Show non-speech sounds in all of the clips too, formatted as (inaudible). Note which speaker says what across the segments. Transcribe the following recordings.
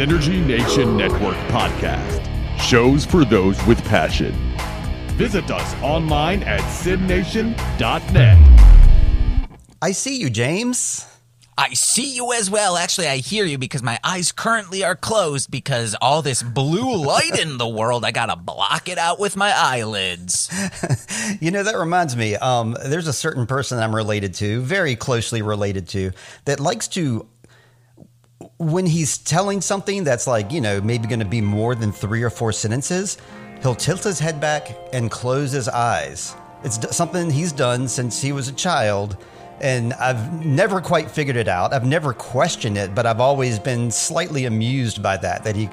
Speaker 1: Synergy Nation Network podcast. Shows for those with passion. Visit us online at sidnation.net.
Speaker 2: I see you, James.
Speaker 3: I see you as well. Actually, I hear you because my eyes currently are closed because all this blue (laughs) light in the world, I gotta block it out with my eyelids. (laughs)
Speaker 2: You know, that reminds me, um, there's a certain person I'm related to, very closely related to, that likes to, when he's telling something that's like, you know, maybe going to be more than three or four sentences, he'll tilt his head back and close his eyes. It's something he's done since he was a child. And I've never quite figured it out. I've never questioned it, but I've always been slightly amused by that, that he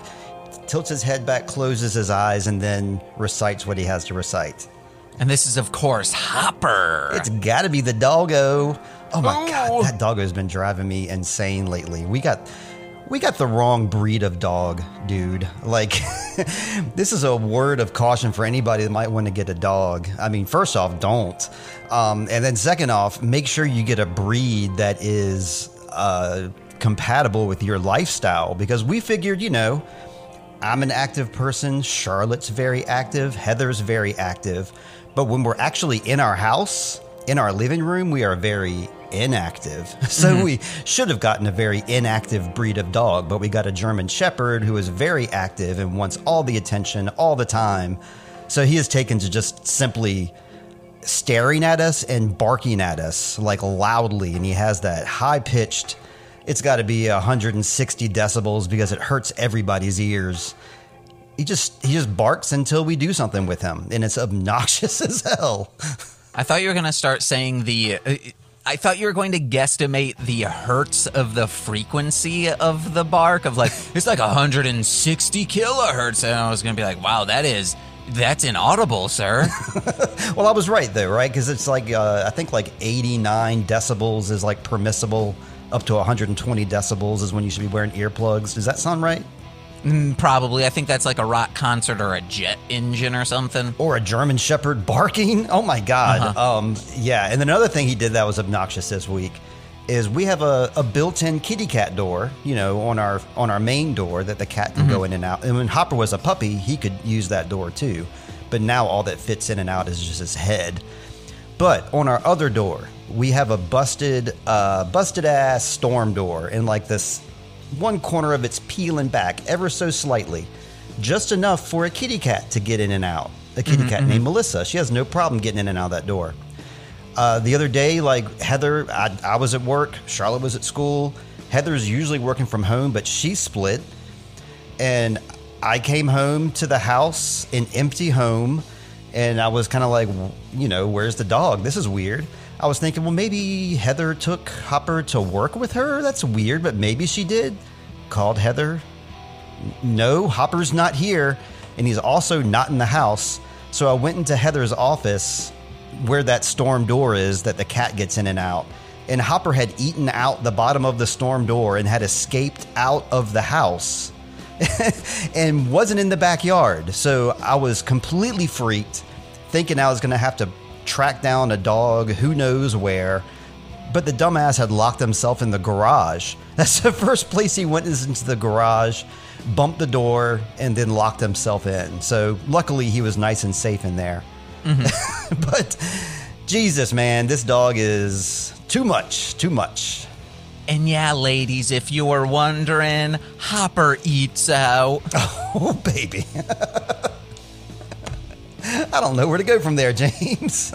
Speaker 2: tilts his head back, closes his eyes, and then recites what he has to recite.
Speaker 3: And this is, of course, Hopper.
Speaker 2: It's got to be the doggo. Oh my
Speaker 3: Oh.
Speaker 2: god, that doggo's been driving me insane lately. We got we got the wrong breed of dog, dude. Like (laughs) this is a word of caution for anybody that might want to get a dog. I mean, first off, don't. Um, and then second off, make sure you get a breed that is uh, compatible with your lifestyle because we figured, you know, I'm an active person. Charlotte's very active. Heather's very active. But when we're actually in our house, in our living room, we are very inactive. (laughs) So mm-hmm. we should have gotten a very inactive breed of dog, but we got a German Shepherd who is very active and wants all the attention all the time. So he has taken to just simply staring at us and barking at us like loudly. And he has that high pitched, it's got to be 160 decibels because it hurts everybody's ears. He just he just barks until we do something with him, and it's (laughs) obnoxious as hell.
Speaker 3: I thought you were gonna start saying the. Uh, I thought you were going to guesstimate the hertz of the frequency of the bark of like (laughs) it's like 160 kilohertz, and I was gonna be like, wow, that is that's inaudible, sir. (laughs)
Speaker 2: Well, I was right though, right? Because it's like uh, I think like 89 decibels is like permissible. Up to 120 decibels is when you should be wearing earplugs. Does that sound right?
Speaker 3: Mm, Probably, I think that's like a rock concert or a jet engine or something.
Speaker 2: or a German Shepherd barking. (laughs) Oh my God.
Speaker 3: Uh-huh.
Speaker 2: Um, yeah. And then another thing he did that was obnoxious this week is we have a, a built-in kitty cat door, you know, on our on our main door that the cat can
Speaker 3: Mm-hmm.
Speaker 2: go in and out. And when Hopper was a puppy, he could use that door too. But now all that fits in and out is just his head. But on our other door, we have a busted, uh, busted ass storm door, and like this one corner of it's peeling back ever so slightly, just enough for a kitty cat to get in and out. A kitty cat named Melissa. She has no problem getting in and out of that door. Uh, the other day, like Heather, I, I was at work, Charlotte was at school. Heather's usually working from home, but she split. And I came home to the house, an empty home, and I was kind of like, you know, where's the dog? This is weird. I was thinking, well, maybe Heather took Hopper to work with her. That's weird, but maybe she did. Called Heather. No, Hopper's not here, and he's also not in the house. So I went into Heather's office where that storm door is that the cat gets in and out. And Hopper had eaten out the bottom of the storm door and had escaped out of the house (laughs) and wasn't in the backyard. So I was completely freaked, thinking I was going to have to track down a dog who knows where. But the dumbass had locked himself in the garage. (laughs) That's the first place he went is into the garage, bumped the door, and then locked himself in. So luckily he was nice and safe in there. Mm-hmm. (laughs) but Jesus, man, this dog is too much, too much.
Speaker 3: And yeah, ladies, if you were wondering, Hopper eats out. (laughs)
Speaker 2: Oh, baby. I don't know where to go from there, (laughs) James.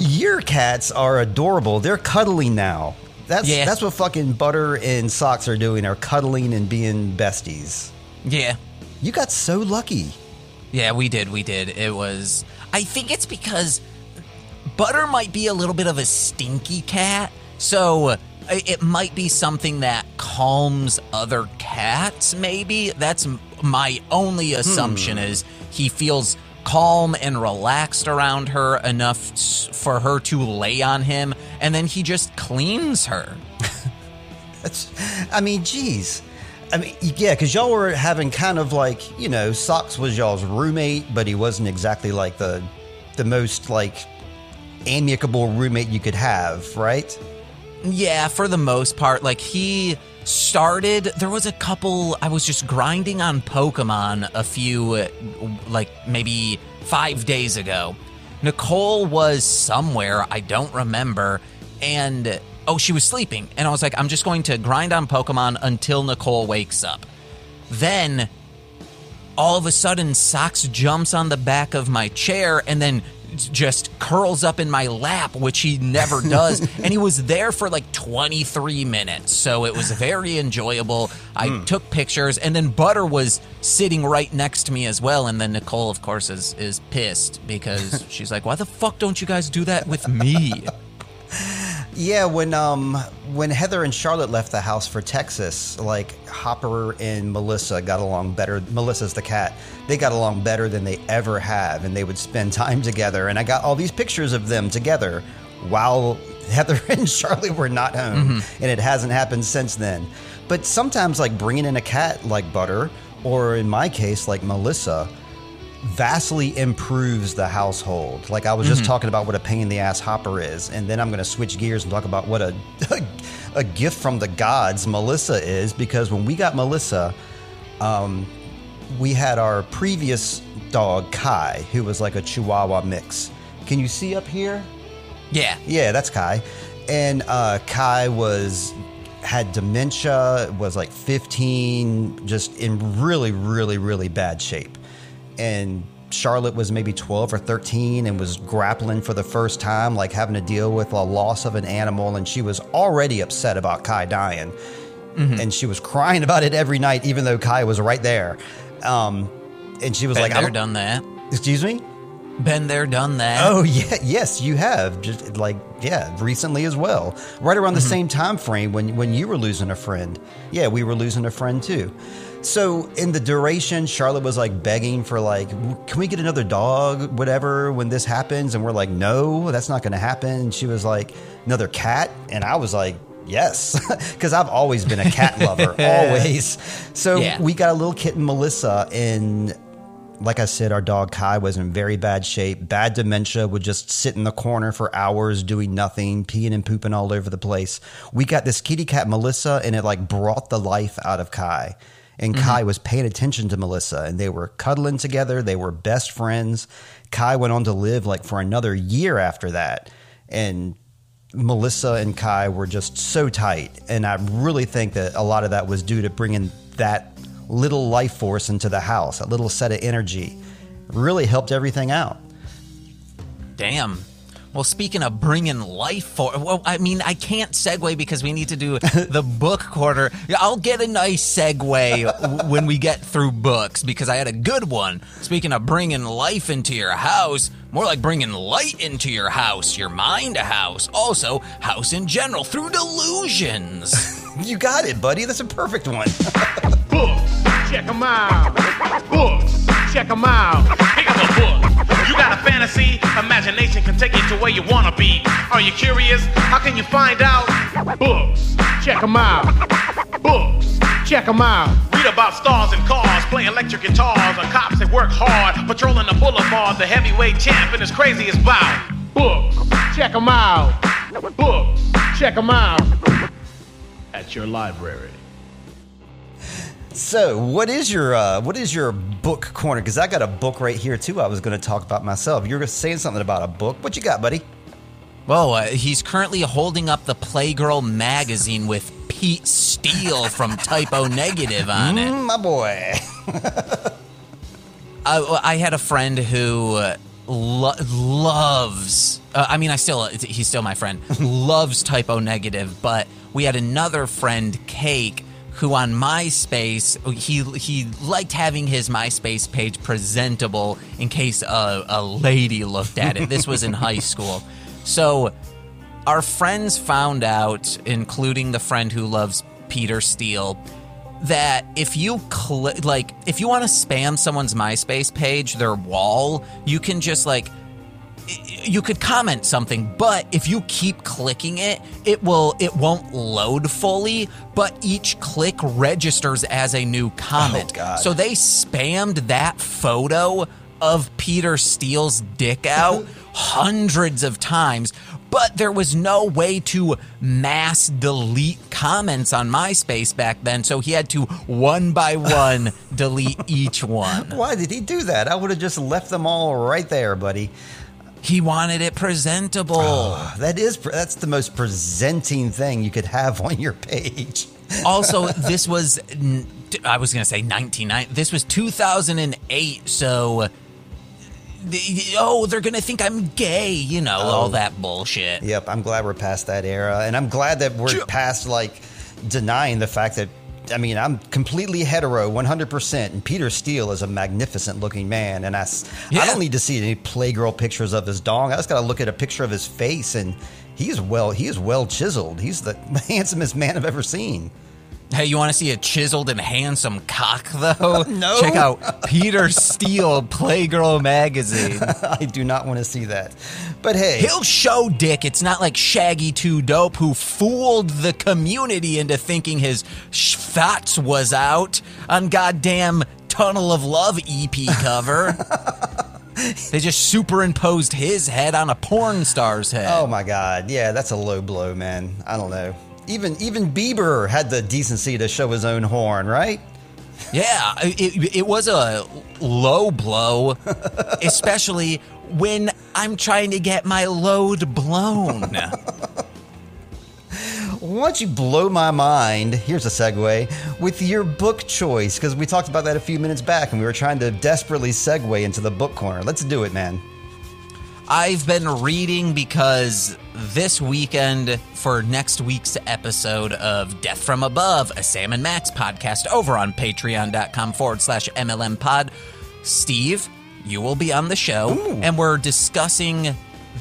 Speaker 2: Your cats are adorable. They're cuddling now. That's
Speaker 3: Yeah.
Speaker 2: that's what fucking Butter and Socks are doing. Are cuddling and being besties.
Speaker 3: Yeah.
Speaker 2: You got so lucky.
Speaker 3: Yeah, we did. We did. It was. I think it's because Butter might be a little bit of a stinky cat, so it might be something that calms other cats. Maybe that's my only assumption. Hmm. Is he feels calm and relaxed around her enough for her to lay on him, and then he just cleans her. (laughs)
Speaker 2: That's, I mean, geez. I mean, yeah, because y'all were having kind of like, you know, Socks was y'all's roommate, but he wasn't exactly like the the most like amicable roommate you could have, right?
Speaker 3: Yeah, for the most part, like he started. There was a couple. I was just grinding on Pokemon a few, like maybe five days ago. Nicole was somewhere. I don't remember. And oh, she was sleeping. And I was like, I'm just going to grind on Pokemon until Nicole wakes up. Then all of a sudden, Socks jumps on the back of my chair and then just curls up in my lap, which he never (laughs) does. and he was there for like 23 minutes. So it was very enjoyable. I hmm. took pictures, and then Butter was sitting right next to me as well. And then Nicole, of course, is, is pissed because (laughs) she's like, Why the fuck don't you guys do that with me? (laughs)
Speaker 2: Yeah, when um when Heather and Charlotte left the house for Texas, like Hopper and Melissa got along better. Melissa's the cat. They got along better than they ever have, and they would spend (laughs) time together. And I got all these pictures of them together while (laughs) Heather and Charlotte were not home, and it hasn't happened since then. But sometimes, like bringing in a cat like Butter, or in my case, like Melissa, vastly improves the household. Like I was just talking about what a pain in the ass Hopper is, and then I'm going to switch gears and talk about what a (laughs) a gift from the gods Melissa is. Because when we got Melissa, um, we had our previous dog Kai, who was like a Chihuahua mix. Can you see up here?
Speaker 3: Yeah.
Speaker 2: Yeah, that's Kai. And uh, Kai was had dementia, was like 15, just in really, really, really bad shape. And Charlotte was maybe 12 or 13 and was grappling for the first time, like having to deal with a loss of an animal. And she was already upset about Kai dying. And she was crying about it every night, even though Kai was right there. Um, and she was
Speaker 3: Been
Speaker 2: like,
Speaker 3: there,
Speaker 2: I'm-
Speaker 3: done that.
Speaker 2: Excuse me?
Speaker 3: Been there, done that.
Speaker 2: Oh yeah, yes, you have. Just like yeah, recently as well. Right around the same time frame when when you were losing a friend. Yeah, we were losing a friend too. So in the duration, Charlotte was like begging for like, can we get another dog, whatever, when this happens? And we're like, no, that's not going to happen. And she was like, another cat, and I was like. Yes, (laughs) because I've always been a cat (laughs) lover, always. So
Speaker 3: Yeah.
Speaker 2: we got a little kitten, Melissa, and like I said, our dog Kai was in very bad shape. Bad dementia, would just sit in the corner for hours doing nothing, peeing and pooping all over the place. We got this kitty cat, Melissa, and it like brought the life out of Kai. And Kai mm-hmm. was paying attention to Melissa, and they were cuddling together. They were best friends. Kai went on to live like for another year after that. And Melissa and Kai were just so tight. And I really think that a lot of that was due to bringing that little life force into the house, that little set of energy. Really helped everything out.
Speaker 3: Damn. Well, speaking of bringing life for, well, I mean, I can't segue because we need to do (laughs) the book quarter. I'll get a nice segue when we get through books because I had a good one. Speaking of bringing life into your house, more like bringing light into your house, your mind a house, also house in general through delusions. (laughs)
Speaker 2: You got it, buddy. That's a perfect one. (laughs)
Speaker 4: Books, check them out. Books, check them out. Pick up a book. You got a fantasy? Imagination can take you to where you wanna be. Are you curious? How can you find out? Books, check 'em out. Books, check 'em out. Read about stars and cars, play electric guitars, or cops that work hard, patrolling the boulevard, the heavyweight champ and his craziest bout. Books, check 'em out. Books, check 'em out. At your library.
Speaker 2: So, what is your uh, what is your book corner? Because I got a book right here too. I was going to talk about myself. You're saying something about a book. What you got, buddy?
Speaker 3: Well, uh, he's currently holding up the Playgirl magazine with Pete Steele from Type O Negative on it.
Speaker 2: Mm, my boy. (laughs)
Speaker 3: I, I had a friend who uh, lo- loves. Uh, I mean, I still he's still my friend. (laughs) loves Type O Negative, but we had another friend, Cake, who on MySpace he he liked having his MySpace page presentable in case a, a lady looked at it. This was in high (laughs) school, so our friends found out, including the friend who loves Peter Steele, that if you cl- like if you want to spam someone's MySpace page, their wall, you can just like you could comment something, but if you keep clicking it, it will it won't load fully, but each click registers as a new comment.
Speaker 2: Oh.
Speaker 3: So they spammed that photo of Peter Steele's dick out (laughs) hundreds of times. but there was no way to mass delete comments on MySpace back then, so he had to one by one (laughs) delete each one.
Speaker 2: Why did he do that? I would have just left them all right there, buddy.
Speaker 3: He wanted it presentable.
Speaker 2: Oh, that is that's the most presenting thing you could have on your page. (laughs)
Speaker 3: also, this was I was going to say 1990. This was 2008, so oh, they're going to think I'm gay, you know, oh. all that bullshit.
Speaker 2: Yep, I'm glad we're past that era. And I'm glad that we're past, like, denying the fact that, I mean, I'm completely hetero, 100%. And Peter Steele is a magnificent looking man. And I, yeah. I don't need to see any Playgirl pictures of his dong. I just got to look at a picture of his face, and he's well, he is well chiseled. He's the (laughs) handsomest man I've ever seen.
Speaker 3: Hey, you want to see a chiseled and handsome cock, though? (laughs)
Speaker 2: no.
Speaker 3: Check out Peter Steele Playgirl magazine. (laughs)
Speaker 2: I do not want to see that. But hey.
Speaker 3: He'll show Dick. It's not like Shaggy 2 Dope, who fooled the community into thinking his thoughts was out on goddamn Tunnel of Love EP cover. (laughs) they just superimposed his head on a porn star's head.
Speaker 2: Oh my god. Yeah, that's a low blow, man. I don't know even even Bieber had the decency to show his own horn, right?
Speaker 3: Yeah, it, it was a low blow, (laughs) especially when I'm trying to get my load blown.
Speaker 2: Once you blow my mind, here's a segue with your book choice, because we talked about that a few minutes back and we were trying to desperately segue into the book corner. Let's do it, man.
Speaker 3: I've been reading because this weekend for next week's episode of Death from Above, a Sam and Max podcast over on patreon.com forward slash MLM pod. Steve, you will be on the show, Ooh. and we're discussing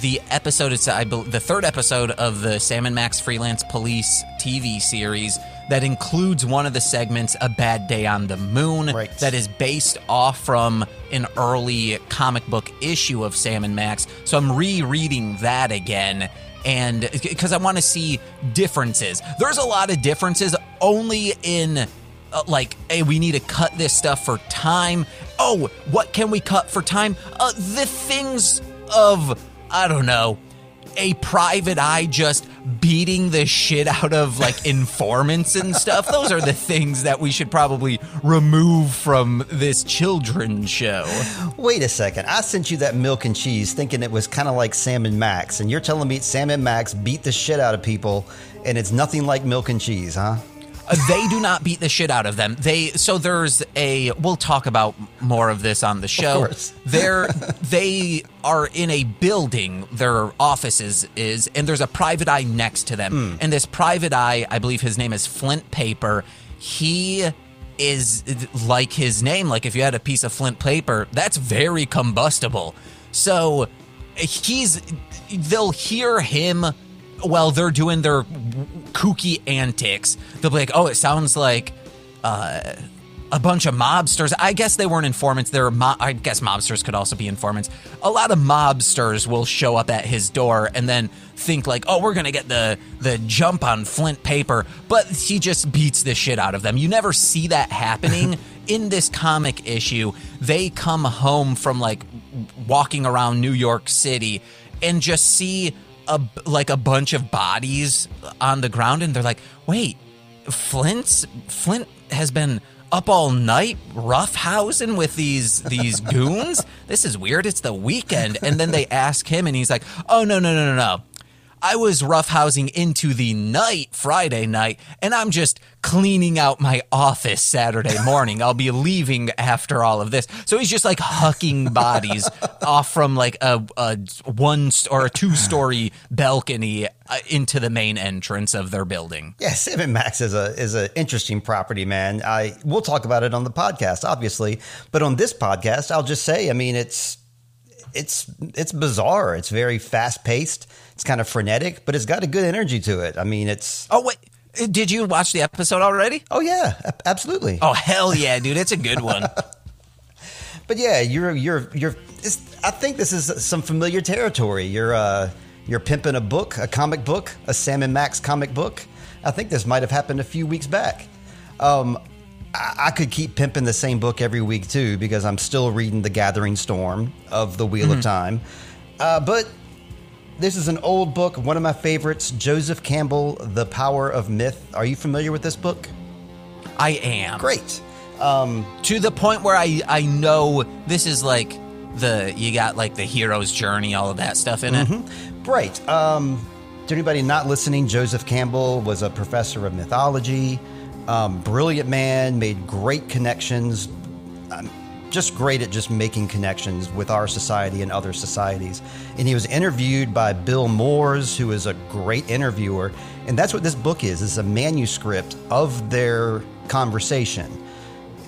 Speaker 3: the episode. It's I, the third episode of the Sam and Max Freelance Police TV series that includes one of the segments, A Bad Day on the Moon,
Speaker 2: right.
Speaker 3: that is based off from an early comic book issue of Sam and Max. So I'm rereading that again. And because I want to see differences. There's a lot of differences only in uh, like, hey, we need to cut this stuff for time. Oh, what can we cut for time? Uh, the things of, I don't know, a private eye just beating the shit out of like informants and stuff. Those are the things that we should probably remove from this children's show.
Speaker 2: Wait a second. I sent you that milk and cheese thinking it was kind of like Sam and Max, and you're telling me Sam and Max beat the shit out of people and it's nothing like milk and cheese, huh?
Speaker 3: They do not beat the shit out of them. They so there's a we'll talk about more of this on the show. (laughs) They're they are in a building, their offices is, and there's a private eye next to them. Mm. And this private eye, I believe his name is Flint Paper. He is like his name, like if you had a piece of flint paper, that's very combustible. So he's they'll hear him while they're doing their kooky antics, they'll be like, "Oh, it sounds like uh, a bunch of mobsters." I guess they weren't informants. They're mo- I guess mobsters could also be informants. A lot of mobsters will show up at his door and then think like, "Oh, we're gonna get the the jump on Flint paper," but he just beats the shit out of them. You never see that happening. (laughs) In this comic issue, they come home from like walking around New York City and just see a like a bunch of bodies on the ground, and they're like, "Wait, Flint's Flint has been up all night roughhousing with these these goons. This is weird. It's the weekend." And then they ask him, and he's like, "Oh no no no no no! I was roughhousing into the night Friday night, and I'm just cleaning out my office Saturday morning. I'll be leaving after all of this. So he's just like hucking bodies (laughs) off from like a, a one or a two story balcony uh, into the main entrance of their building.
Speaker 2: Yeah, and Max is a is an interesting property, man. I we'll talk about it on the podcast, obviously, but on this podcast, I'll just say, I mean, it's it's it's bizarre. It's very fast paced. It's kind of frenetic, but it's got a good energy to it. I mean, it's
Speaker 3: oh wait. Did you watch the episode already?
Speaker 2: Oh yeah, absolutely.
Speaker 3: Oh hell yeah, dude! It's a good one. (laughs)
Speaker 2: but yeah, you're you're you're. I think this is some familiar territory. You're uh, you're pimping a book, a comic book, a Sam and Max comic book. I think this might have happened a few weeks back. Um, I could keep pimping the same book every week too because I'm still reading The Gathering Storm of The Wheel mm-hmm. of Time. Uh, but this is an old book, one of my favorites. Joseph Campbell, The Power of Myth. Are you familiar with this book?
Speaker 3: I am.
Speaker 2: Great.
Speaker 3: To the point where I I know this is like the you got like the hero's journey, all of that stuff in it.
Speaker 2: Right. Um, to anybody not listening, Joseph Campbell was a professor of mythology, um, brilliant man, made great connections, um, just great at just making connections with our society and other societies. And he was interviewed by Bill Moyers, who is a great interviewer. And that's what this book is. It's a manuscript of their conversation.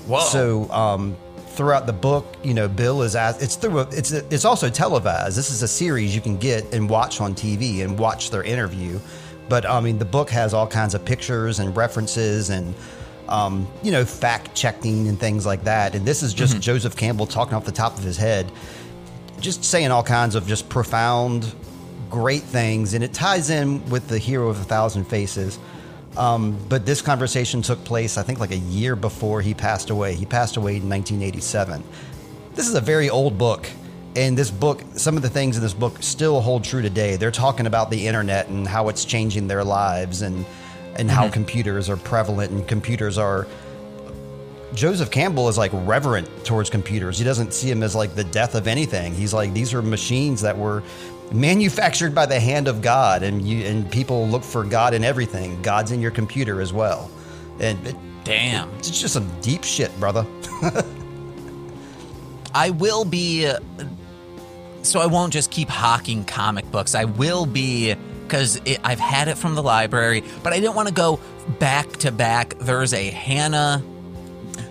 Speaker 3: Whoa.
Speaker 2: So um, throughout the book, you know, Bill is asked. It's through. A, it's it's also televised. This is a series you can get and watch on TV and watch their interview. But I mean, the book has all kinds of pictures and references and. Um, you know, fact checking and things like that. And this is just Joseph Campbell talking off the top of his head, just saying all kinds of just profound, great things. And it ties in with the hero of a thousand faces. Um, but this conversation took place, I think, like a year before he passed away. He passed away in 1987. This is a very old book. And this book, some of the things in this book still hold true today. They're talking about the internet and how it's changing their lives and, and how mm-hmm. computers are prevalent and computers are. Joseph Campbell is like reverent towards computers. He doesn't see them as like the death of anything. He's like, these are machines that were manufactured by the hand of God, and you and people look for God in everything. God's in your computer as well, and it,
Speaker 3: Damn.
Speaker 2: it's just some deep shit, brother. (laughs)
Speaker 3: I will be. So I won't just keep hawking comic books. I will be because I've had it from the library, but I didn't want to go back to back. There's a Hanna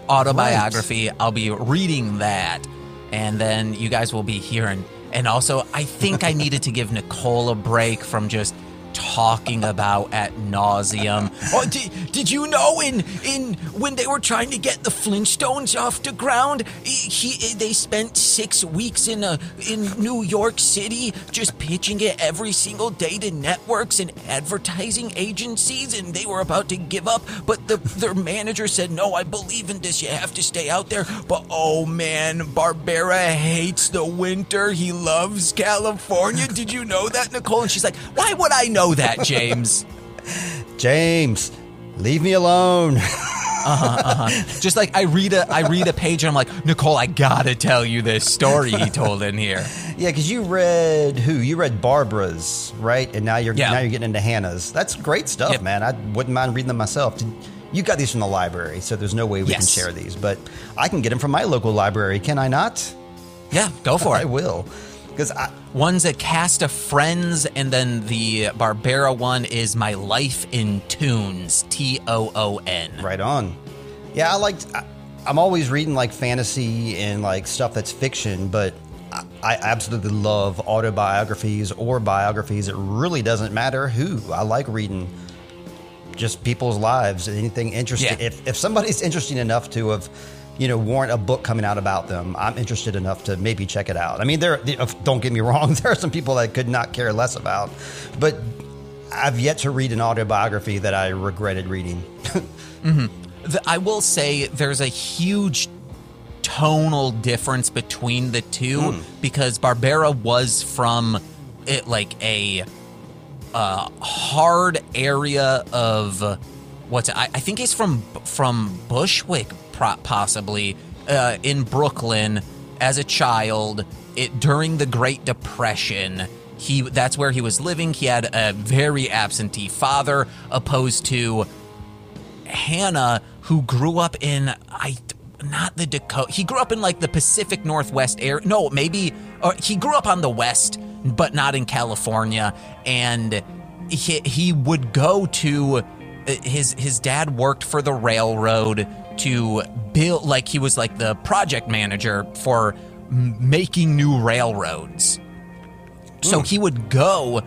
Speaker 3: autobiography. I'll be reading that, and then you guys will be hearing. And also, I think I (laughs) needed to give Nicole a break from just talking about at nauseum. Oh, did, did you know in in when they were trying to get the Flintstones off the ground, he, he they spent six weeks in a in New York City just pitching it every single day to networks and advertising agencies, and they were about to give up, but the their manager said, "No, I believe in this. You have to stay out there." But oh man, Barbera hates the winter. He loves California. Did you know that, Nicole? And she's like, "Why would I know that, James?"
Speaker 2: James, leave me alone. (laughs) Uh-huh, uh-huh.
Speaker 3: Just like I read a I read a page and I'm like, Nicole, I gotta tell you this story he told in here. (laughs)
Speaker 2: yeah, because you read who? You read Barbera's, right? And now you're
Speaker 3: Yeah.
Speaker 2: now you're getting into Hanna's. That's great stuff,
Speaker 3: Yep.
Speaker 2: man. I wouldn't mind reading them myself. You got these from the library, so there's no way we can share these, but I can get them from my local library. Can I not?
Speaker 3: Yeah, go for (laughs)
Speaker 2: I
Speaker 3: it.
Speaker 2: I will, because I.
Speaker 3: One's a cast of friends, and then the Barbera one is My Life in Tunes, T O O N.
Speaker 2: Right on. Yeah, I like. I, I'm always reading like fantasy and like stuff that's fiction, but I, I absolutely love autobiographies or biographies. It really doesn't matter who. I like reading just people's lives. Anything interesting.
Speaker 3: Yeah.
Speaker 2: If if somebody's interesting enough to have. You know, warrant a book coming out about them. I'm interested enough to maybe check it out. I mean, there. Don't get me (laughs) wrong. There are some people I could not care less about, but I've yet to read an autobiography that I regretted reading. (laughs)
Speaker 3: The, I will say there's a huge tonal difference between the two because Barbera was from it like a uh, hard area of what's it? I, I think he's from from Bushwick possibly uh, in Brooklyn as a child it during the Great Depression he that's where he was living he had a very absentee father opposed to Hanna, who grew up in I not the Dakota. He grew up in like the Pacific Northwest area. No, maybe or he grew up on the West, but not in California. And he he would go to uh, his his dad worked for the railroad to build like he was like the project manager for m- making new railroads. So he would go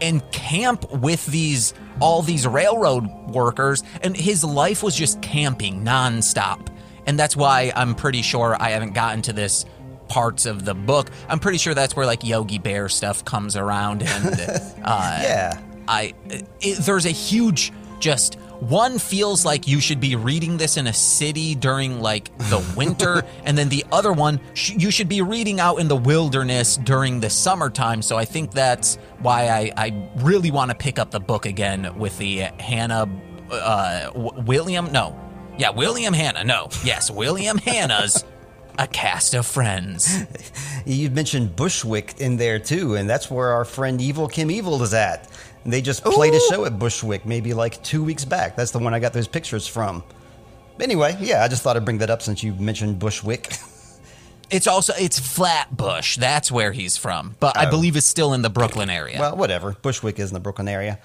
Speaker 3: and camp with these all these railroad workers and his life was just camping nonstop. And that's why I'm pretty sure I haven't gotten to this parts of the book. I'm pretty sure that's where like Yogi Bear stuff comes around and (laughs) uh
Speaker 2: yeah.
Speaker 3: I it, there's a huge just one feels like you should be reading this in a city during like the (laughs) winter, and then the other one sh- you should be reading out in the wilderness during the summertime. So I think that's why I, I really want to pick up the book again with the Hanna uh, w- William. No, yeah, William Hanna. No, yes, William (laughs) Hanna's A Cast of Friends. (laughs)
Speaker 2: You mentioned Bushwick in there too, and that's where our friend Evil Kim Evil is at. They just played a show at Bushwick maybe like two weeks back. That's the one I got those pictures from. Anyway, yeah, I just thought I'd bring that up since you mentioned Bushwick. (laughs)
Speaker 3: It's also it's Flatbush. That's where he's from, but I oh. believe it's still in the Brooklyn area.
Speaker 2: well, whatever. Bushwick is in the Brooklyn area.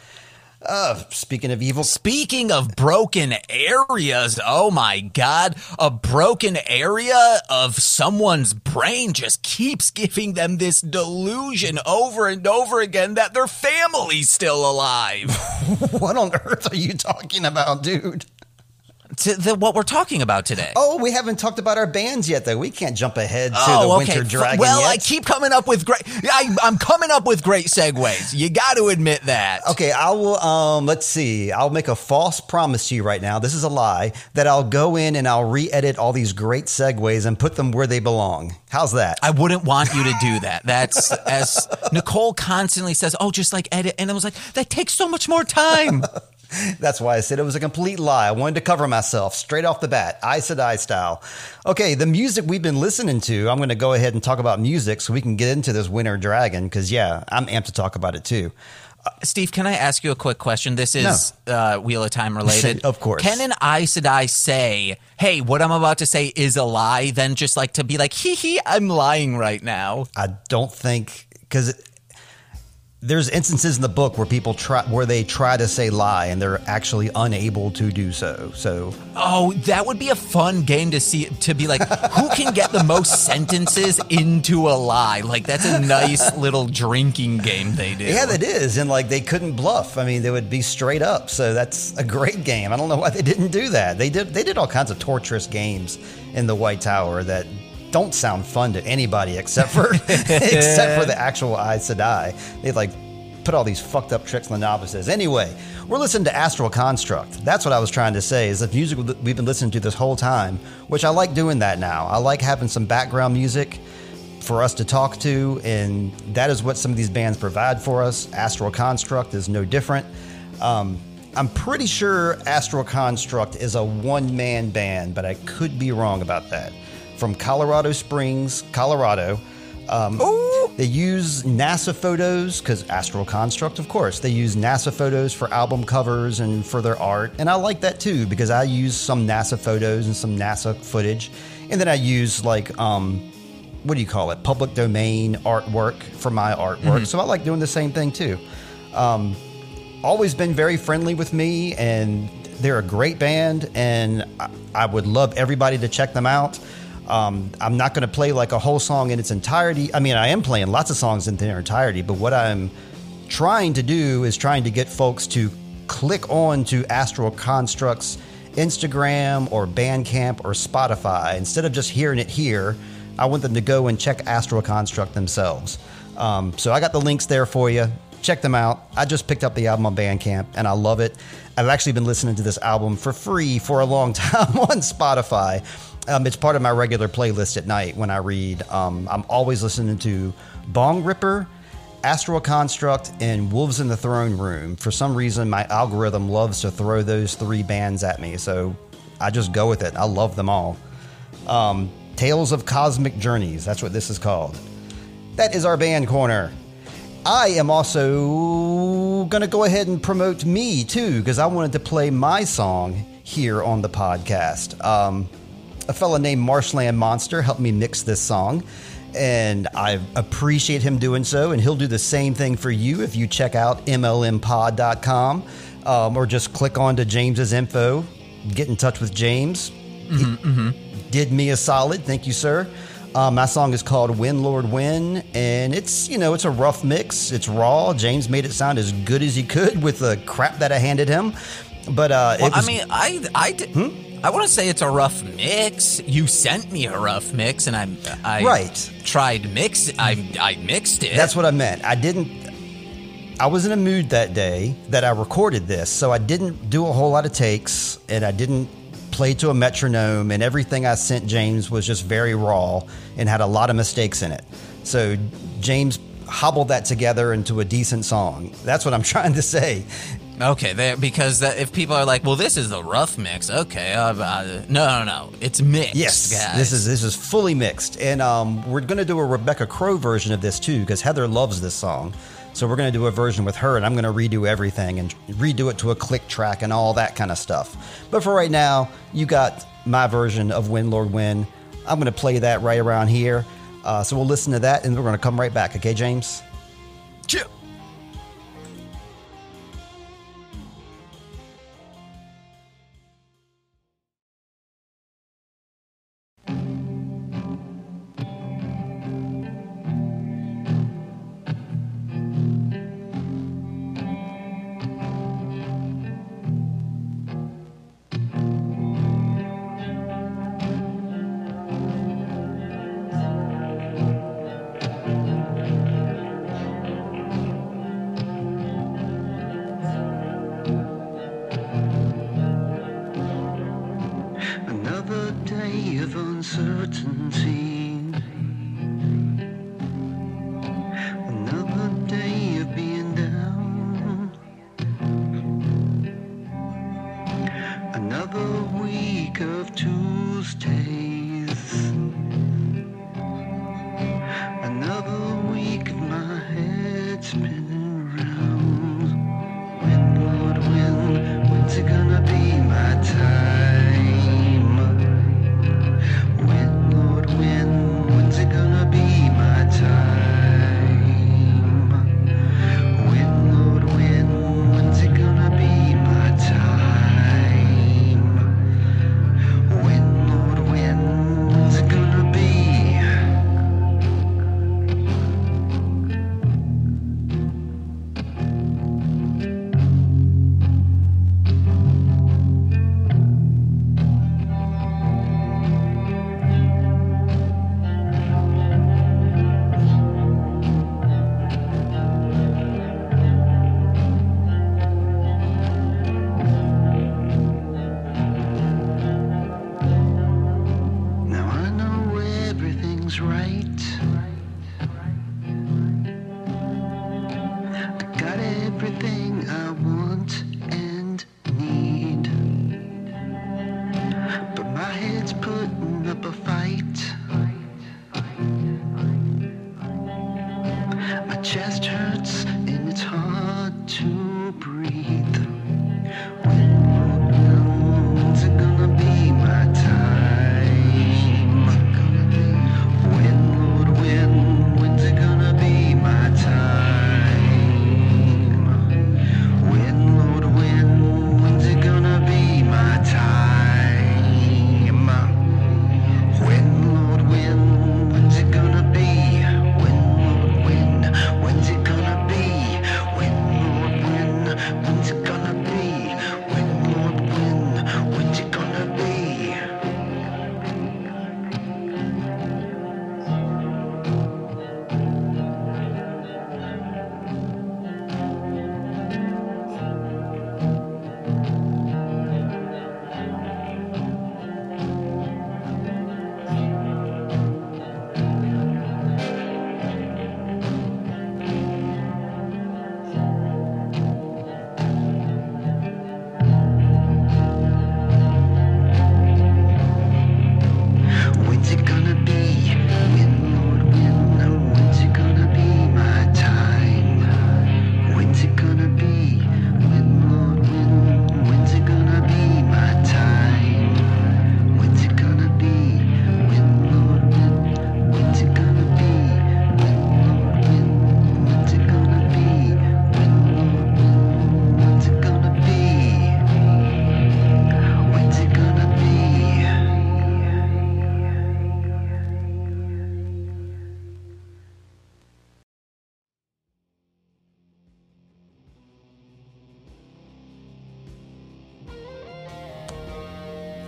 Speaker 2: Uh, speaking of evil,
Speaker 3: Speaking of broken areas, oh my god, a broken area of someone's brain just keeps giving them this delusion over and over again that their family's still alive. (laughs)
Speaker 2: what on earth are you talking about, dude?
Speaker 3: To the, what we're talking about today.
Speaker 2: Oh, we haven't talked about our bands yet, though. We can't jump ahead to
Speaker 3: Oh,
Speaker 2: the
Speaker 3: okay.
Speaker 2: Winter Dragon
Speaker 3: Well,
Speaker 2: yet.
Speaker 3: I keep coming up with great. I, I'm coming up with great segues. You got to admit that.
Speaker 2: Okay, I will. Um, let's see. I'll make a false promise to you right now. This is a lie. That I'll go in and I'll re-edit all these great segues and put them where they belong. How's that?
Speaker 3: I wouldn't want you to do that. That's as Nicole constantly says, "Oh, just like edit," and I was like, "That takes so much more time." (laughs)
Speaker 2: That's why I said it was a complete lie. I wanted to cover myself straight off the bat, eye to eye style. Okay, the music we've been listening to. I'm going to go ahead and talk about music so we can get into this Winter Dragon because yeah, I'm amped to talk about it too.
Speaker 3: Steve, can I ask you a quick question? This is uh, Wheel of Time related. (laughs)
Speaker 2: Of course.
Speaker 3: Can an Aes Sedai say, "Hey, what I'm about to say is a lie," then just like to be like, "Hee hee, I'm lying right now."
Speaker 2: I don't think because there's instances in the book where people try where they try to say lie and they're actually unable to do so. So
Speaker 3: Oh, that would be a fun game to see. To be like, who can get the most sentences into a lie? Like that's a nice little drinking game they do.
Speaker 2: yeah, that is, and like they couldn't bluff. I mean, they would be straight up. So that's a great game. I don't know why they didn't do that. They did. They did all kinds of torturous games in the White Tower that don't sound fun to anybody except for (laughs) except for the actual Aes Sedai. They like put all these fucked up tricks on the novices. Anyway, we're listening to Astral Construct. That's what I was trying to say. Is the music we've been listening to this whole time, which I like doing that now. I like having some background music for us to talk to, and that is what some of these bands provide for us. Astral Construct is no different. Um, I'm pretty sure Astral Construct is a one man band, but I could be wrong about that. From Colorado Springs, Colorado. Um, they use NASA photos because Astral Construct, of course. They use NASA photos for album covers and for their art. And I like that too because I use some NASA photos and some NASA footage. And then I use like, um, what do you call it? Public domain artwork for my artwork. So I like doing the same thing too. Um, always been very friendly with me, and they're a great band, and I, I would love everybody to check them out. Um, I'm not going to play like a whole song in its entirety. I mean, I am playing lots of songs in their entirety, but what I'm trying to do is trying to get folks to click on to Astral Constructs Instagram or Bandcamp or Spotify. Instead of just hearing it here, I want them to go and check Astral Construct themselves. Um, so I got the links there for you. Check them out. I just picked up the album on Bandcamp and I love it. I've actually been listening to this album for free for a long (laughs) time on Spotify. Um, it's part of my regular playlist at night when I read. Um, I'm always listening to Bong Ripper, Astral Construct, and Wolves in the Throne Room. For some reason, my algorithm loves to throw those three bands at me, so I just go with it. I love them all. Um, Tales of Cosmic Journeys, that's what this is called. That is our band corner. I am also going to go ahead and promote me too, because I wanted to play my song here on the podcast. Um, a fella named Marshland Monster helped me mix this song, and I appreciate him doing so. And he'll do the same thing for you if you check out mlmpod.com um, or just click on to James's info, get in touch with James. He did me a solid. Thank you, sir. Um, my song is called "When Lord When," and it's you know it's a rough mix. It's raw. James made it sound as good as he could with the crap that I handed him. But uh,
Speaker 3: Well,
Speaker 2: was,
Speaker 3: I mean, I I did- I want to say it's a rough mix. You sent me a rough mix, and I I
Speaker 2: Right.
Speaker 3: tried mix. I I mixed it.
Speaker 2: That's what I meant. I didn't.
Speaker 3: I was in a mood that day that I recorded this, so I didn't do a whole lot of takes and I didn't play to a metronome, and everything I sent James was just very raw and had a lot of mistakes in it. So James hobbled that together into a decent song. That's what I'm (laughs) trying to say.
Speaker 2: Okay, there because that, if people are like, "Well, this is the rough mix," okay, uh, uh, no, no, no, it's mixed.
Speaker 3: Yes,
Speaker 2: guys.
Speaker 3: this is this is fully mixed, and um, we're going to do a Rebecca Crow version of this too because Heather loves this song. So we're going to do a version with her, and I'm going to redo everything and redo it to a click track and all that kind of stuff. But for right now, you got my version of When Lord When. I'm going to play that right around here. Uh, so we'll listen to that, and we're going to come right back. Okay, James?
Speaker 2: Chip.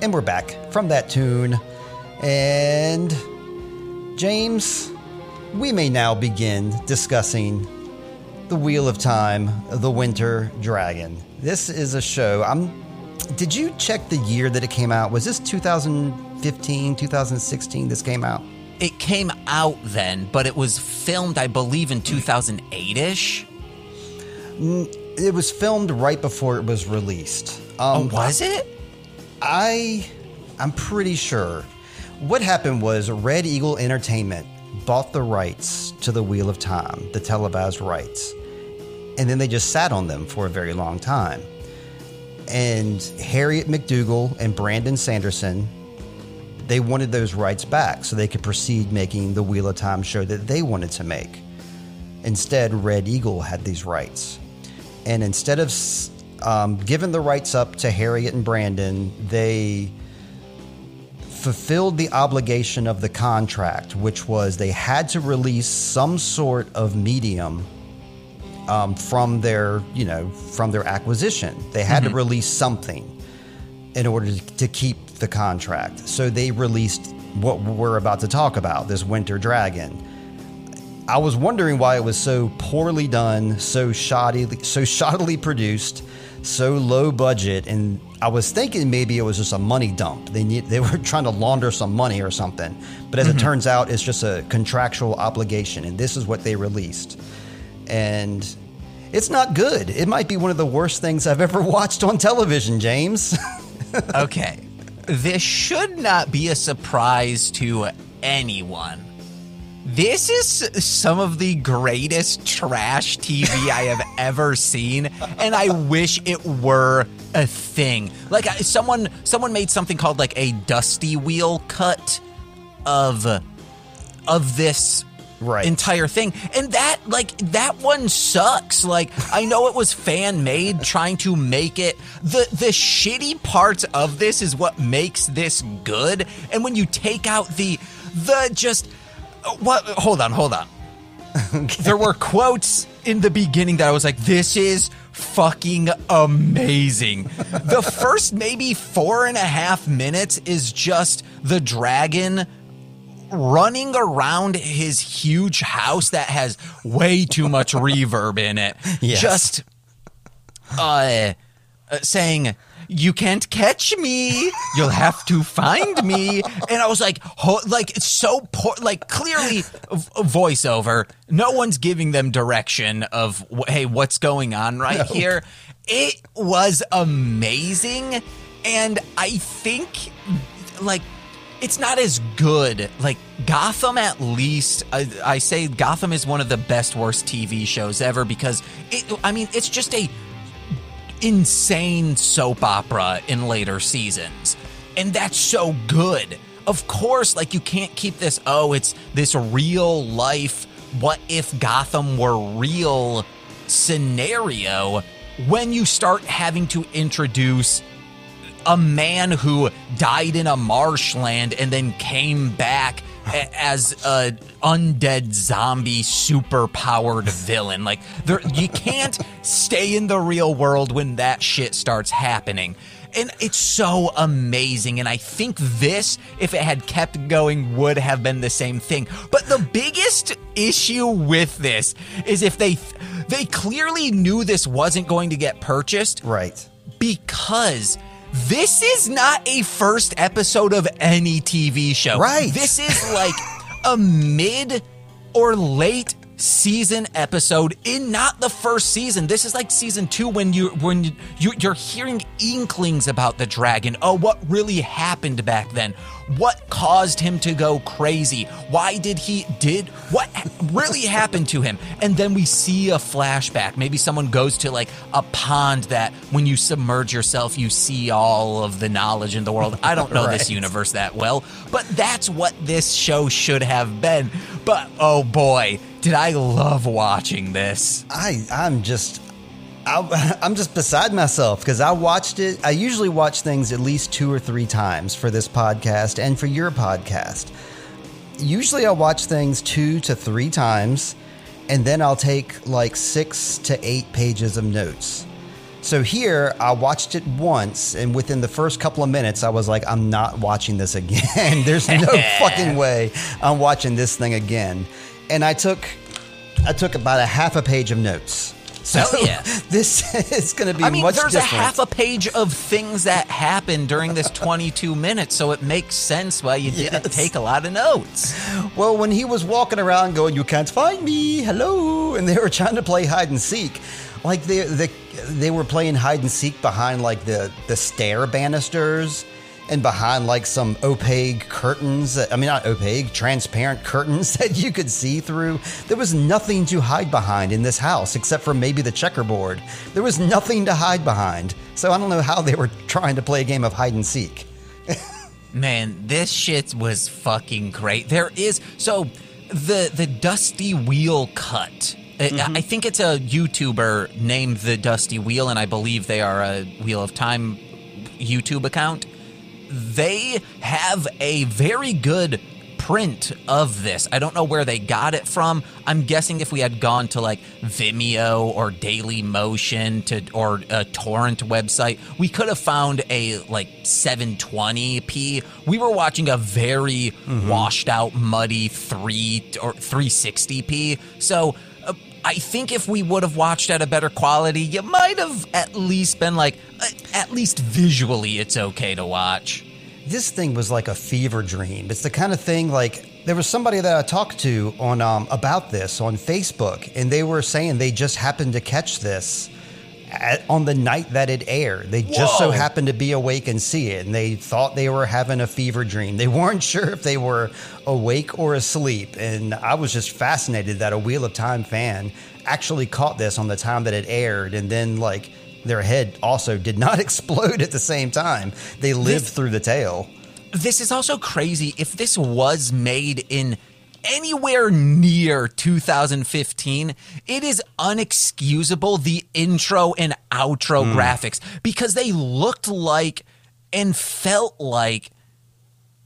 Speaker 5: And
Speaker 3: we're back from that tune. And James, we may now begin discussing
Speaker 2: The Wheel of Time, The Winter Dragon. This is a show. I'm. Did you check the year that it came out? Was this 2015, 2016? This came out.
Speaker 3: It came out then, but it was filmed, I believe, in 2008 ish.
Speaker 2: It was filmed right before it was released.
Speaker 3: Oh,
Speaker 2: Um,
Speaker 3: was it?
Speaker 2: I, I'm pretty sure. What happened was Red Eagle Entertainment bought the rights to the Wheel of Time, the televised rights, and then they just sat on them for a very long time. And Harriet McDougal and Brandon Sanderson, they wanted those rights back so they could proceed making the Wheel of Time show that they wanted to make. Instead, Red Eagle had these rights. And instead of um, giving the rights up to Harriet and Brandon, they fulfilled the obligation of the contract, which was they had to release some sort of medium um, from their, you know, from their acquisition. They had to release something in order to, to keep the contract. So they released what we're about to talk about, this Winter Dragon. I was wondering why it was so poorly done, so shoddy, so shoddily produced, so low budget, and I was thinking maybe it was just a money dump. They need, they (laughs) were trying to launder some money or something. But as it mm-hmm. turns out, it's just a contractual obligation, and this is what they released. And it's not good. It might be one of the worst things I've ever (laughs) watched on television, James. (laughs)
Speaker 3: Okay. This should not be a surprise to anyone. This is some of the greatest trash TV I have (laughs) ever seen, and I wish it were a thing. Like someone, someone made something called like a dusty wheel cut of of this
Speaker 2: Right.
Speaker 3: entire thing, and that like that one sucks. Like I know it was fan made, trying to make it the the shitty parts of this is what makes this good, and when you take out the the just what hold on hold on there were quotes in the beginning that I was like, this is fucking amazing. the first maybe four and a half minutes is just the dragon running around his huge house that has way too much reverb in it.
Speaker 2: Yes.
Speaker 3: Just uh, uh, saying, "You can't catch me. You'll have to find me." And I was like, ho- like it's so poor. Like clearly, v- voiceover. No one's giving them direction of, "Hey, what's going on right here?" It was amazing, and I think, like. It's not as good. Like Gotham, at least, I, I say Gotham is one of the best worst TV shows ever because it. I mean, it's just a insane soap opera in later seasons. And that's so good. Of course, like you can't keep this, oh, it's this real life, what if Gotham were real scenario when you start having to introduce a man who died in a marshland and then came back as a undead zombie super powered villain. Like there you can't stay in the real world when that shit starts happening. And it's so amazing and i think this if it had kept going would have been the same thing. But the biggest issue with this is if they they clearly knew this wasn't going to get purchased
Speaker 2: right.
Speaker 3: because this is not a first episode of any TV show.
Speaker 2: Right.
Speaker 3: This is like a mid or late season episode in not the first season. This is like season 2 when you when you, you you're hearing inklings about the dragon. Oh, what really happened back then? What caused him to go crazy? Why did he did what really (laughs) happened to him? And then we see a flashback. Maybe someone goes to like a pond that when you submerge yourself you see all of the knowledge in the world. I don't know this (laughs) universe that well, but that's what this show should have been. But oh boy, did I love watching this.
Speaker 2: I I'm just I, (laughs) I'm just beside myself because I watched it. I usually watch things at least two or three times for this podcast and for your podcast. Usually, I watch things two to three times, and then I'll take like six to eight pages of notes. So here, I watched it once, and within the first couple of minutes, I was like, I'm not watching this again. (laughs) There's no (laughs) fucking way I'm watching this thing again. And I took I took about a half a page of notes. So
Speaker 3: Hell yeah. (laughs)
Speaker 2: this is going to be
Speaker 3: I mean,
Speaker 2: much
Speaker 3: there's
Speaker 2: different.
Speaker 3: a half a page of things that happened during this (laughs) 22 minutes, so it makes sense why you didn't take a lot of notes.
Speaker 2: Well, when he was walking around going, "You can't find me, hello," and they were trying to play hide and seek, like they they they were playing hide and seek behind like the the stair banisters and behind like some opaque curtains. that- I mean, not opaque, transparent curtains (laughs) that you could see through. There was nothing to hide behind in this house except for maybe the checkerboard. There was nothing to hide behind. So I don't know how they were (laughs) trying to play a game of hide and seek.
Speaker 3: Man, this shit was fucking great. There is so the the Dusty Wheel cut. I- I mm-hmm. think it's a YouTuber named the Dusty Wheel, and I believe they are a Wheel of Time YouTube account. They have a very good print of this. I don't know where they got it from. I'm guessing if we had gone to like Vimeo or Daily Motion to or a torrent website, we could have found a like 720p. We were watching a very mm-hmm. washed out muddy 3 or 360p. So I think if we would have watched at a better quality, you might have at least been like, uh, at least visually, it's okay to watch.
Speaker 2: this thing was like a fever dream. It's the kind of thing like there was somebody that I talked to on um, about this on Facebook, and they were saying they just happened to catch this at, on the night that it aired. They just so happened to be awake and see it, and they thought they were having a fever dream. They weren't (laughs) sure if they were awake or asleep, and I was just fascinated that a Wheel of Time fan actually caught this on the time that it aired, and then like. Their head also did (laughs) not explode at the same time. They lived
Speaker 3: This-
Speaker 2: through the tail.
Speaker 3: This is also crazy. If this was made in anywhere near 2015, it is unexcusable the intro and outro hmm. graphics because they looked like and felt like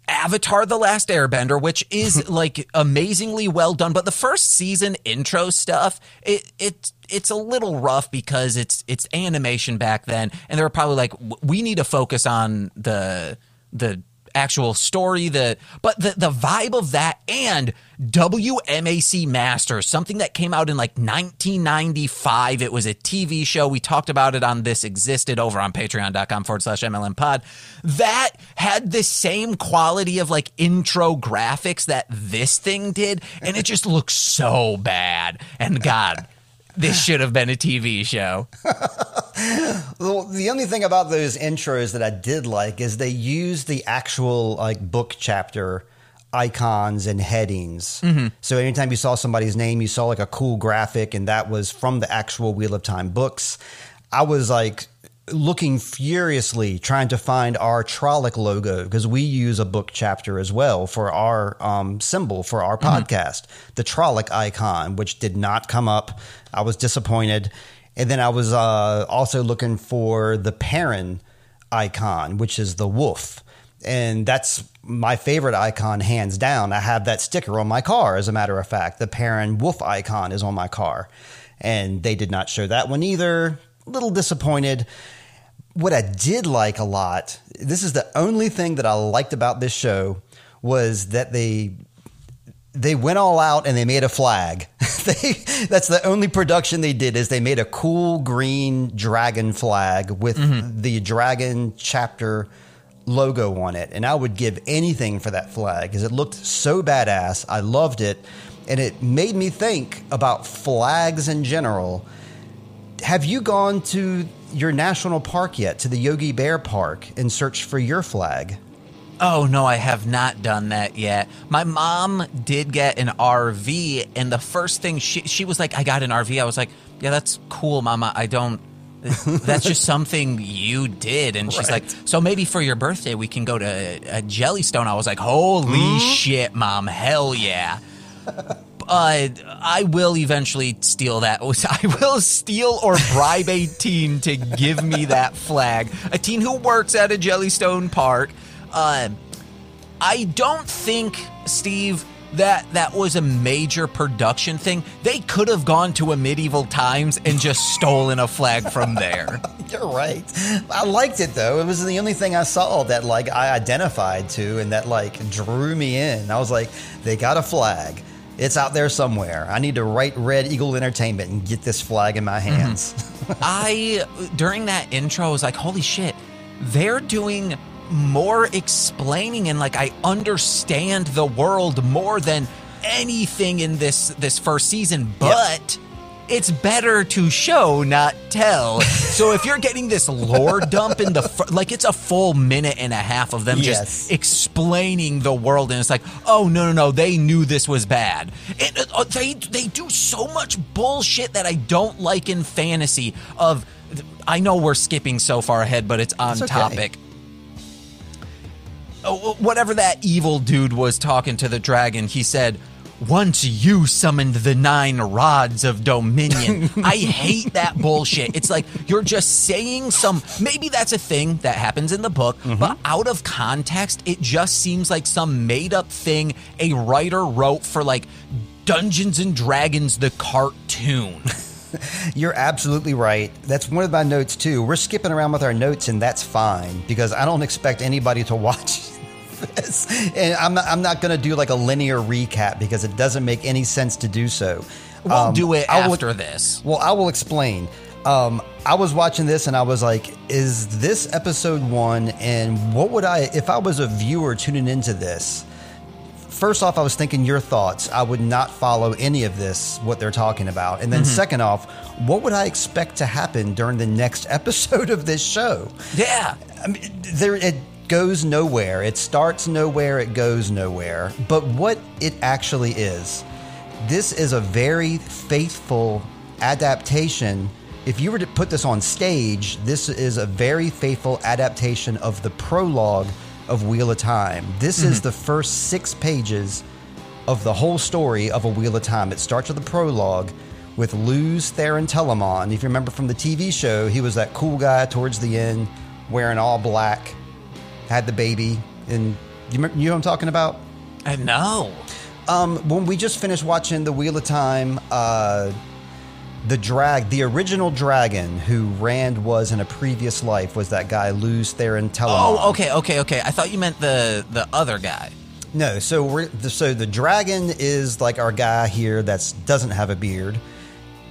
Speaker 3: Avatar The Last Airbender, which is (laughs) like amazingly well done, but the first season intro stuff, it it it's a little rough because it's it's animation back then, and they were probably like, we need to focus on the the actual story, the but the the vibe of that and WMAC Masters, something that came out in like 1995. It was a TV show. We talked about it on This Existed over on patreon.com forward slash MLM pod. That had the same quality of like intro graphics that this thing did. And it just looks so bad. And God, this should have been a TV show. (laughs)
Speaker 2: Well, the only thing about those intros that I did like is they used the actual like book chapter icons and headings. Mm-hmm. So anytime you saw somebody's name, you saw like a cool graphic, and that was from the actual Wheel of Time books. I was like looking furiously trying to find our Trolloc logo because we use a book chapter as well for our um, symbol for our podcast, the Trolloc icon, which did not come up. I was disappointed. And then I was uh, also looking for the Perrin icon, which is the wolf. And that's my favorite icon, hands down. I have that sticker on my car, as a matter of fact. The Perrin wolf icon is on my car. And they did not show that one either. A little disappointed. What I did like a lot, this is the only thing that I liked about this show, was that they they went all out and they made a flag. (laughs) they, that's the only production they did is they made a cool green dragon flag with mm-hmm. the dragon chapter logo on it. And I would give anything for that flag because it looked so badass. I loved it. And it made me think about flags in general. Have you gone to your national park yet, to the Yogi Bear Park, and searched for your flag?
Speaker 3: Oh no, I have not done that yet. My mom did get an RV, and the first thing she she was like, "I got an RV." I was like, "Yeah, that's cool, Mama. I don't. (laughs) That's just something you did." And she's
Speaker 2: Right.
Speaker 3: like, "So maybe for your birthday we can go to a Jellystone." I was like, "Holy hmm? shit, Mom! Hell yeah!" (laughs) But I will eventually steal that. (laughs) I will steal or bribe a teen to give me that flag. A teen who works at a Jellystone park. Uh, I don't think, Steve, that that was a major production thing. They could have gone to a medieval times and just stolen a flag from there. (laughs)
Speaker 2: You're right. I liked it though. It was the only thing I saw that like I identified to and that like drew me in. I was like, they got a flag. It's out there somewhere. I need to write Red Eagle Entertainment and get this flag in my mm-hmm. hands. (laughs)
Speaker 3: I during that intro was like, holy shit, they're doing more explaining and like I understand the world more than anything in this this first season, but it's better to show, not tell. so if you're getting this lore dump in the fir- like, it's a full minute and a half of them
Speaker 2: Yes.
Speaker 3: just explaining the world, and it's like, oh no no no, they knew this was bad. It, uh, they they do so much bullshit that I don't like in fantasy. Of I know we're skipping so far ahead, but it's on
Speaker 2: It's okay.
Speaker 3: topic. Oh, whatever that evil dude was talking to the dragon, he said, Once you summoned the nine rods of dominion. (laughs) I hate that bullshit. It's like you're just saying some, maybe that's a thing that happens in the book, mm-hmm. but out of context, it just seems like some made up thing a writer wrote for like Dungeons and Dragons, the cartoon. (laughs)
Speaker 2: You're absolutely right. That's one of my notes too. We're skipping around with our notes, and that's fine because I don't expect anybody to (laughs) watch this. And I'm not, I'm not going to do like a linear recap because it doesn't make any sense to do so.
Speaker 3: We'll
Speaker 2: Um,
Speaker 3: do it
Speaker 2: I will-
Speaker 3: after this.
Speaker 2: Well, I will explain. Um, I was watching this and I was like, is this episode one? And what would I, if I was a viewer tuning into this? First off, I was thinking your thoughts. I would not follow any of this, what they're talking about. And then, second off, what would I expect to happen during the next (laughs) episode of this show?
Speaker 3: Yeah.
Speaker 2: I mean, there it goes nowhere. It starts nowhere. It goes nowhere. But what it actually is, this is a very faithful adaptation. If you were to put this on stage, this is a very faithful adaptation of the prologue of Wheel of Time. This is mm-hmm. the first six pages of the whole story of A Wheel of Time. It starts with the prologue with Lews Therin Telamon. If you remember from the TV show, he was that cool guy towards the end, wearing all black, had the baby, and you, remember, you know what I'm talking about?
Speaker 3: I know.
Speaker 2: Um, when we just finished watching The Wheel of Time, uh, the drag, the original dragon who Rand was in a previous life was that guy Lews Therin.
Speaker 3: Oh, okay, okay, okay. I thought you meant the the other guy.
Speaker 2: No, so we're so the dragon is like our guy here that doesn't have a beard,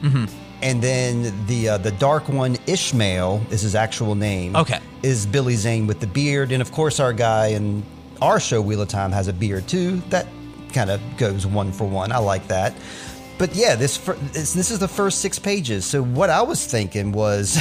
Speaker 3: Mm-hmm.
Speaker 2: And then the uh, the dark one Ishamael is his actual name.
Speaker 3: Okay.
Speaker 2: is Billy Zane with the beard, and of course our guy in our show Wheel of Time has a beard too. That kind of goes one for one. I like that. But yeah, this fir- this, this is the first six pages. So what I was thinking was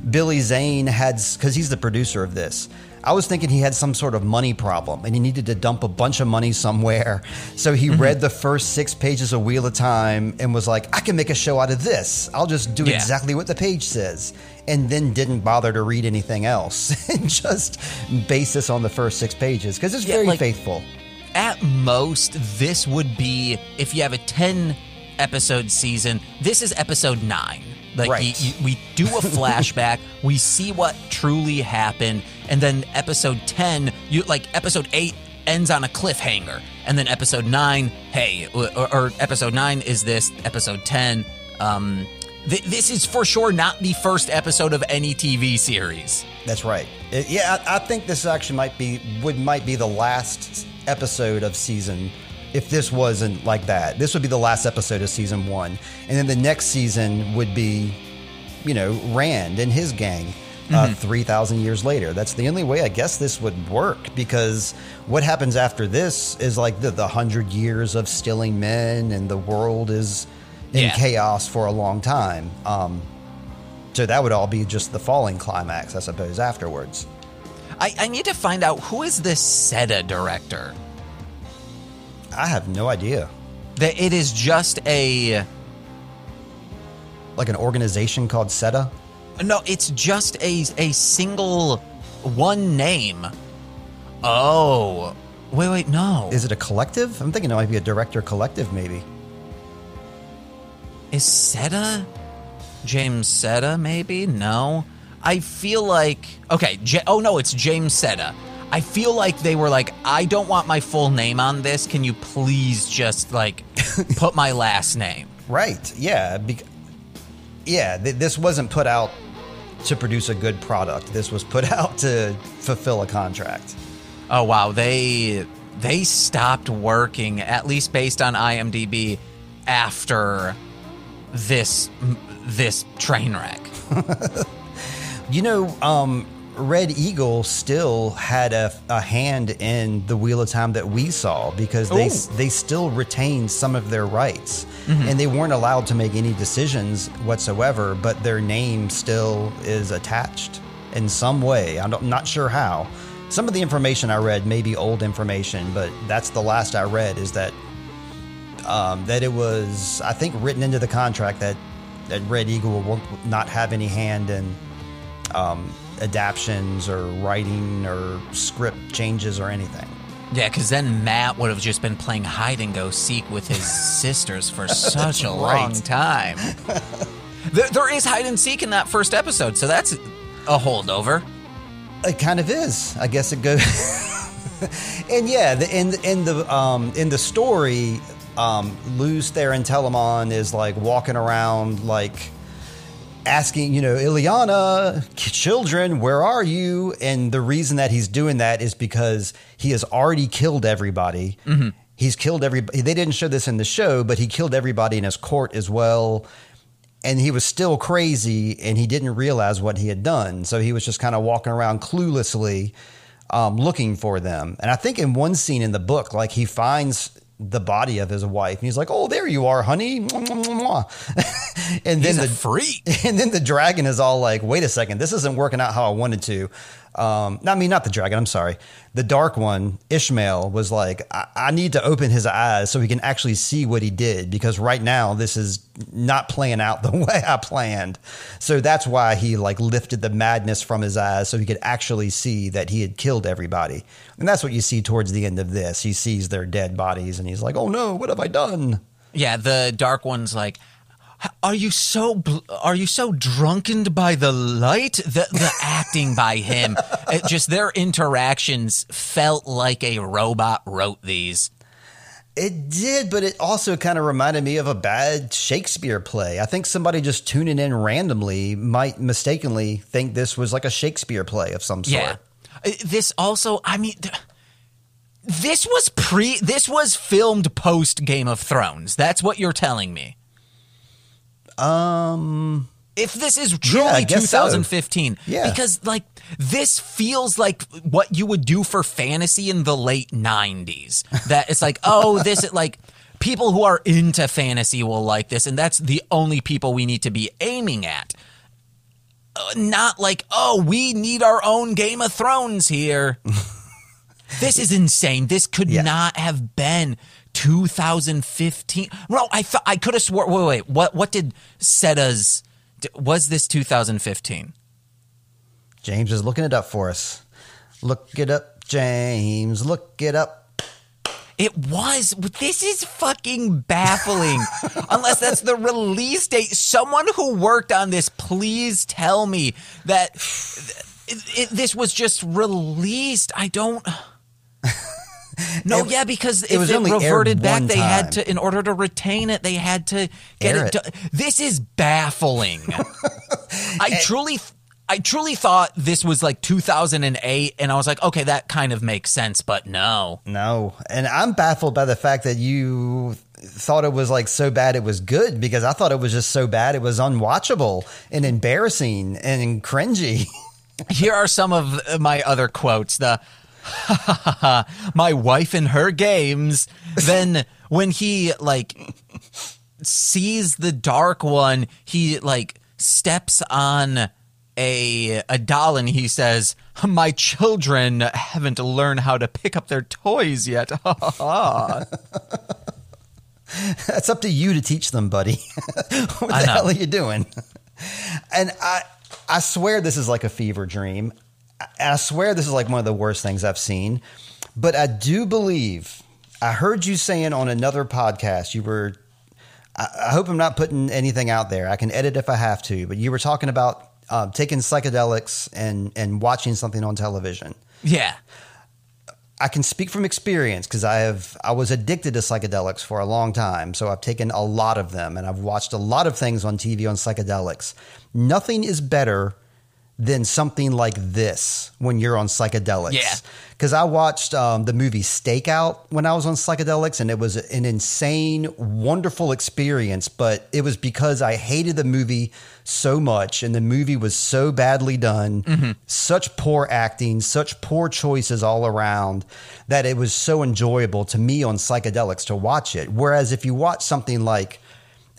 Speaker 2: (laughs) Billy Zane had because he's the producer of this. I was thinking he had some sort of money problem and he needed to dump a bunch of money somewhere. So he
Speaker 3: Mm-hmm.
Speaker 2: read the first six pages of Wheel of Time and was like, I can make a show out of this. I'll just do
Speaker 3: Yeah.
Speaker 2: exactly what the page says. And then didn't bother to read anything else (laughs) and just base this on the first six pages because it's
Speaker 3: Yeah,
Speaker 2: very
Speaker 3: like-
Speaker 2: faithful.
Speaker 3: At most, this would be if you have a 10 episode season, this is episode 9. Like
Speaker 2: Right.
Speaker 3: you- you- we do a (laughs) flashback, we see what truly happened, and then episode 10, you like episode 8 ends on a cliffhanger. And then episode 9, hey, or, or episode 9 is this, episode 10 um th- this is for sure not the first episode of any TV series.
Speaker 2: That's right. It- yeah, I, I think this actually might be would might be the last episode of season. If this wasn't like that, this would be the last episode of season one, and then the next season would be, you know, Rand and his gang. Uh, Three thousand years later, that's the only way I guess this would work because what happens after this is like the, the hundred years of stilling men, and the world is in
Speaker 3: Yeah.
Speaker 2: chaos for a long time. Um, so that would all be just the falling climax, I suppose, afterwards.
Speaker 3: I, I need to find out who is this SETA director.
Speaker 2: I have no idea.
Speaker 3: That it is just a
Speaker 2: Like an organization called SETA?
Speaker 3: No, it's just a a single one name. Oh, wait, wait, no.
Speaker 2: Is it a collective? I'm thinking it might be a director collective, maybe.
Speaker 3: Is SETA James SETA? Maybe no. I feel like okay. J- oh no, it's James SETA. I feel like they were like, I don't want my full name on this. Can you please just like (laughs) put my last name?
Speaker 2: Right. Yeah. Bec- yeah. Th- this wasn't put out to produce a good product. This was put (laughs) out to fulfill a contract.
Speaker 3: Oh wow, they they stopped working, at least based on IMDb, after this this train wreck. (laughs)
Speaker 2: You know, um, Red Eagle still had a, a hand in the Wheel of Time that we saw because they
Speaker 3: Ooh.
Speaker 2: they still retained some of their rights, and they weren't allowed to make any decisions whatsoever. But their name still is attached in some way. I'm not- not sure how. Some of the information I read may be old information, but that's the last I read. Is that um, that it was I think written into the contract that that Red Eagle will not have any hand in um, adaptions or writing or script changes or anything.
Speaker 3: Yeah, because then Matt would have just been playing hide and go seek with his (laughs) sisters for such a long time. (laughs) there, there is hide and seek in that first episode, so that's a holdover.
Speaker 2: It kind of is. I guess it goes. (laughs) and yeah, the, in in the um, in the story, um, Lews Therin Telamon is like walking around like asking, you know, Ilyena, children, where are you? And the reason that he's doing that is because he has already killed everybody. He's killed everybody. They didn't show this in the show, but he killed everybody in his court as well. And he was still crazy and he didn't realize what he had done. So he was just kind of walking around cluelessly um, looking for them. And I think in one scene in the book, like he finds the body of his wife and he's like, Oh, there you are, honey. (laughs) And then
Speaker 3: He's
Speaker 2: the
Speaker 3: freak. (laughs)
Speaker 2: and then the dragon is all like, wait a second, this isn't working out how I wanted to. Um, not I mean, not the dragon, I'm sorry. The dark one, Ishamael, was like, I, I need to open his eyes so he can actually see what he did because right now this is not playing out (laughs) the way I planned. So that's why he like lifted the madness from his eyes so he could actually see that he had killed everybody. And that's what you see towards the end of this. He sees their dead bodies and he's like, oh no, what have I done?
Speaker 3: Yeah, the dark one's like, are you so bl- are you so drunkened by the light? The the (laughs) acting by him, it just their interactions felt like a robot wrote these.
Speaker 2: It did, but it also kind of reminded me of a bad Shakespeare play. I think somebody just tuning in randomly might mistakenly think this was like a Shakespeare play of some sort.
Speaker 3: Yeah. Uh, This also, I mean, th- this was pre. This was filmed post Game of Thrones. That's what you're telling me.
Speaker 2: Um,
Speaker 3: If this is truly
Speaker 2: so.
Speaker 3: 2015,
Speaker 2: Yeah.
Speaker 3: because like this feels like what you would do for fantasy in the late 90s. That it's like, (laughs) oh, this is like people who are into fantasy will like this, and that's the only people we need to be aiming at. Uh, not like, oh, we need our own Game of Thrones here. (laughs) this is insane. This could
Speaker 2: Yeah.
Speaker 3: not have been 2015. No, I thought I could have swore. Wait, wait. What? What did Setta's? d- Was this 2015?
Speaker 2: James is looking it up for us. Look it up, James. Look it up.
Speaker 3: It was. This is fucking baffling. (laughs) Unless that's the release date. Someone who worked on this, please tell me that it, it, this was just released. I don't. (laughs) No,
Speaker 2: It-
Speaker 3: yeah, because
Speaker 2: it
Speaker 3: if
Speaker 2: was
Speaker 3: it reverted back, they had to, in order to retain it, they had to get it.
Speaker 2: it.
Speaker 3: This is baffling. (laughs) I truly, I truly thought this was like 2008, and I was like, okay, that kind of makes sense, but no.
Speaker 2: No, and I'm baffled by the fact that you thought it was like so bad it was good because I thought it was just so bad it was unwatchable and embarrassing and cringy. (laughs)
Speaker 3: Here are some of uh, my other quotes. The (laughs) my wife and her games. Then when he like sees the dark one, he like steps on a a doll and he says, "My children haven't learned how to pick up their toys yet." (laughs)
Speaker 2: That's up to you to teach them, buddy. (laughs) what the hell are you doing? And I, I swear this is like a fever dream. I swear this is like one of the worst things I've seen. But I do believe I heard you saying on another podcast you were. I, I hope I'm not putting anything out there. I can edit if I have to. But you were talking about uh, taking psychedelics and and watching something on television.
Speaker 3: yeah.
Speaker 2: I can speak from experience because I have I was addicted to psychedelics for a long time. So I've taken a lot of them and I've watched a lot of things on TV on psychedelics. Nothing is better than something like this when you're on psychedelics.
Speaker 3: Yeah.
Speaker 2: Because I watched um, the movie Stakeout when I was on psychedelics, and it was an insane, wonderful experience. But it was because I hated the movie so much, and the movie was so badly done, such poor acting, such poor choices all around, that it was so enjoyable to me on psychedelics to watch it. Whereas if you watch something like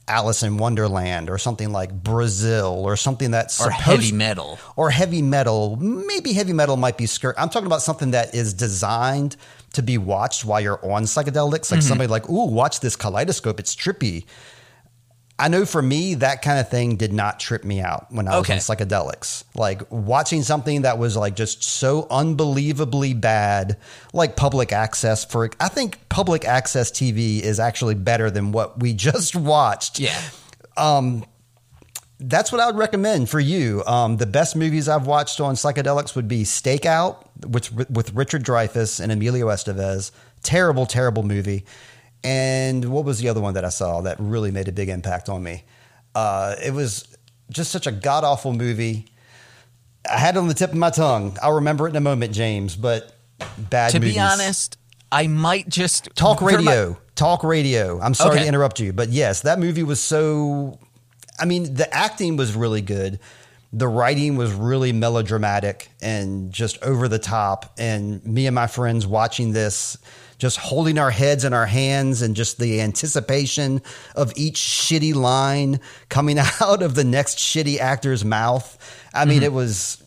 Speaker 2: Alice in Wonderland or something like Brazil or something that's
Speaker 3: Or heavy metal.
Speaker 2: or heavy metal. Maybe heavy metal might be skirt. I'm talking about something that is designed to be watched while you're on psychedelics.
Speaker 3: Mm-hmm.
Speaker 2: Like somebody like, ooh, watch this kaleidoscope. It's trippy. I know for me, that kind of thing did not trip me out when I was
Speaker 3: Okay.
Speaker 2: on psychedelics. Like watching something that was like just so unbelievably bad, like public access for, I think public access TV is actually better than what we (laughs) just watched
Speaker 3: Yeah.
Speaker 2: that's what I would recommend for you. Um, the best movies I've watched on psychedelics would be Stakeout with with Richard Dreyfuss and Emilio Estevez. Terrible, terrible movie. And what was the other one that I saw that really made a big impact on me? Uh, it was just such a god awful movie. I had it on the tip of my tongue. I'll remember it in a moment, James. But bad.
Speaker 3: To
Speaker 2: movies.
Speaker 3: be honest, I might just
Speaker 2: Talk radio. Talk radio. I'm sorry
Speaker 3: Okay.
Speaker 2: to interrupt you, but yes, that movie was so. I mean, the acting was really good. The writing was really melodramatic and just over the top. And me and my friends watching this, just holding our heads in our hands and just the anticipation of each shitty line coming (laughs) out of the next shitty actor's mouth. I mean, it was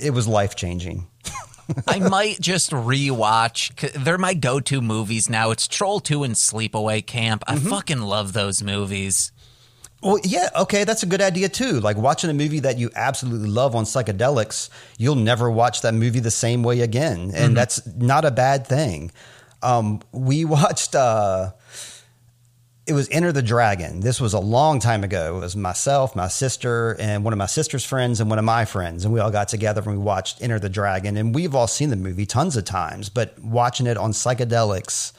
Speaker 2: it was life changing. (laughs)
Speaker 3: I might just rewatch. They're my go-to movies now. It's Troll Two and Sleepaway Camp. I
Speaker 2: Mm-hmm.
Speaker 3: fucking love those movies.
Speaker 2: Well, yeah, okay, that's a good idea too. Like watching a movie that you absolutely love on psychedelics, you'll never watch that movie the same way again, and that's not a bad thing. Um, we (laughs) watched. Uh, it was Enter the Dragon. This was a long time ago. It was myself, my sister, and one of my sister's friends, and one of my friends, and we all got together and we watched Enter the Dragon. And we've all seen the movie tons of times, but watching it on psychedelics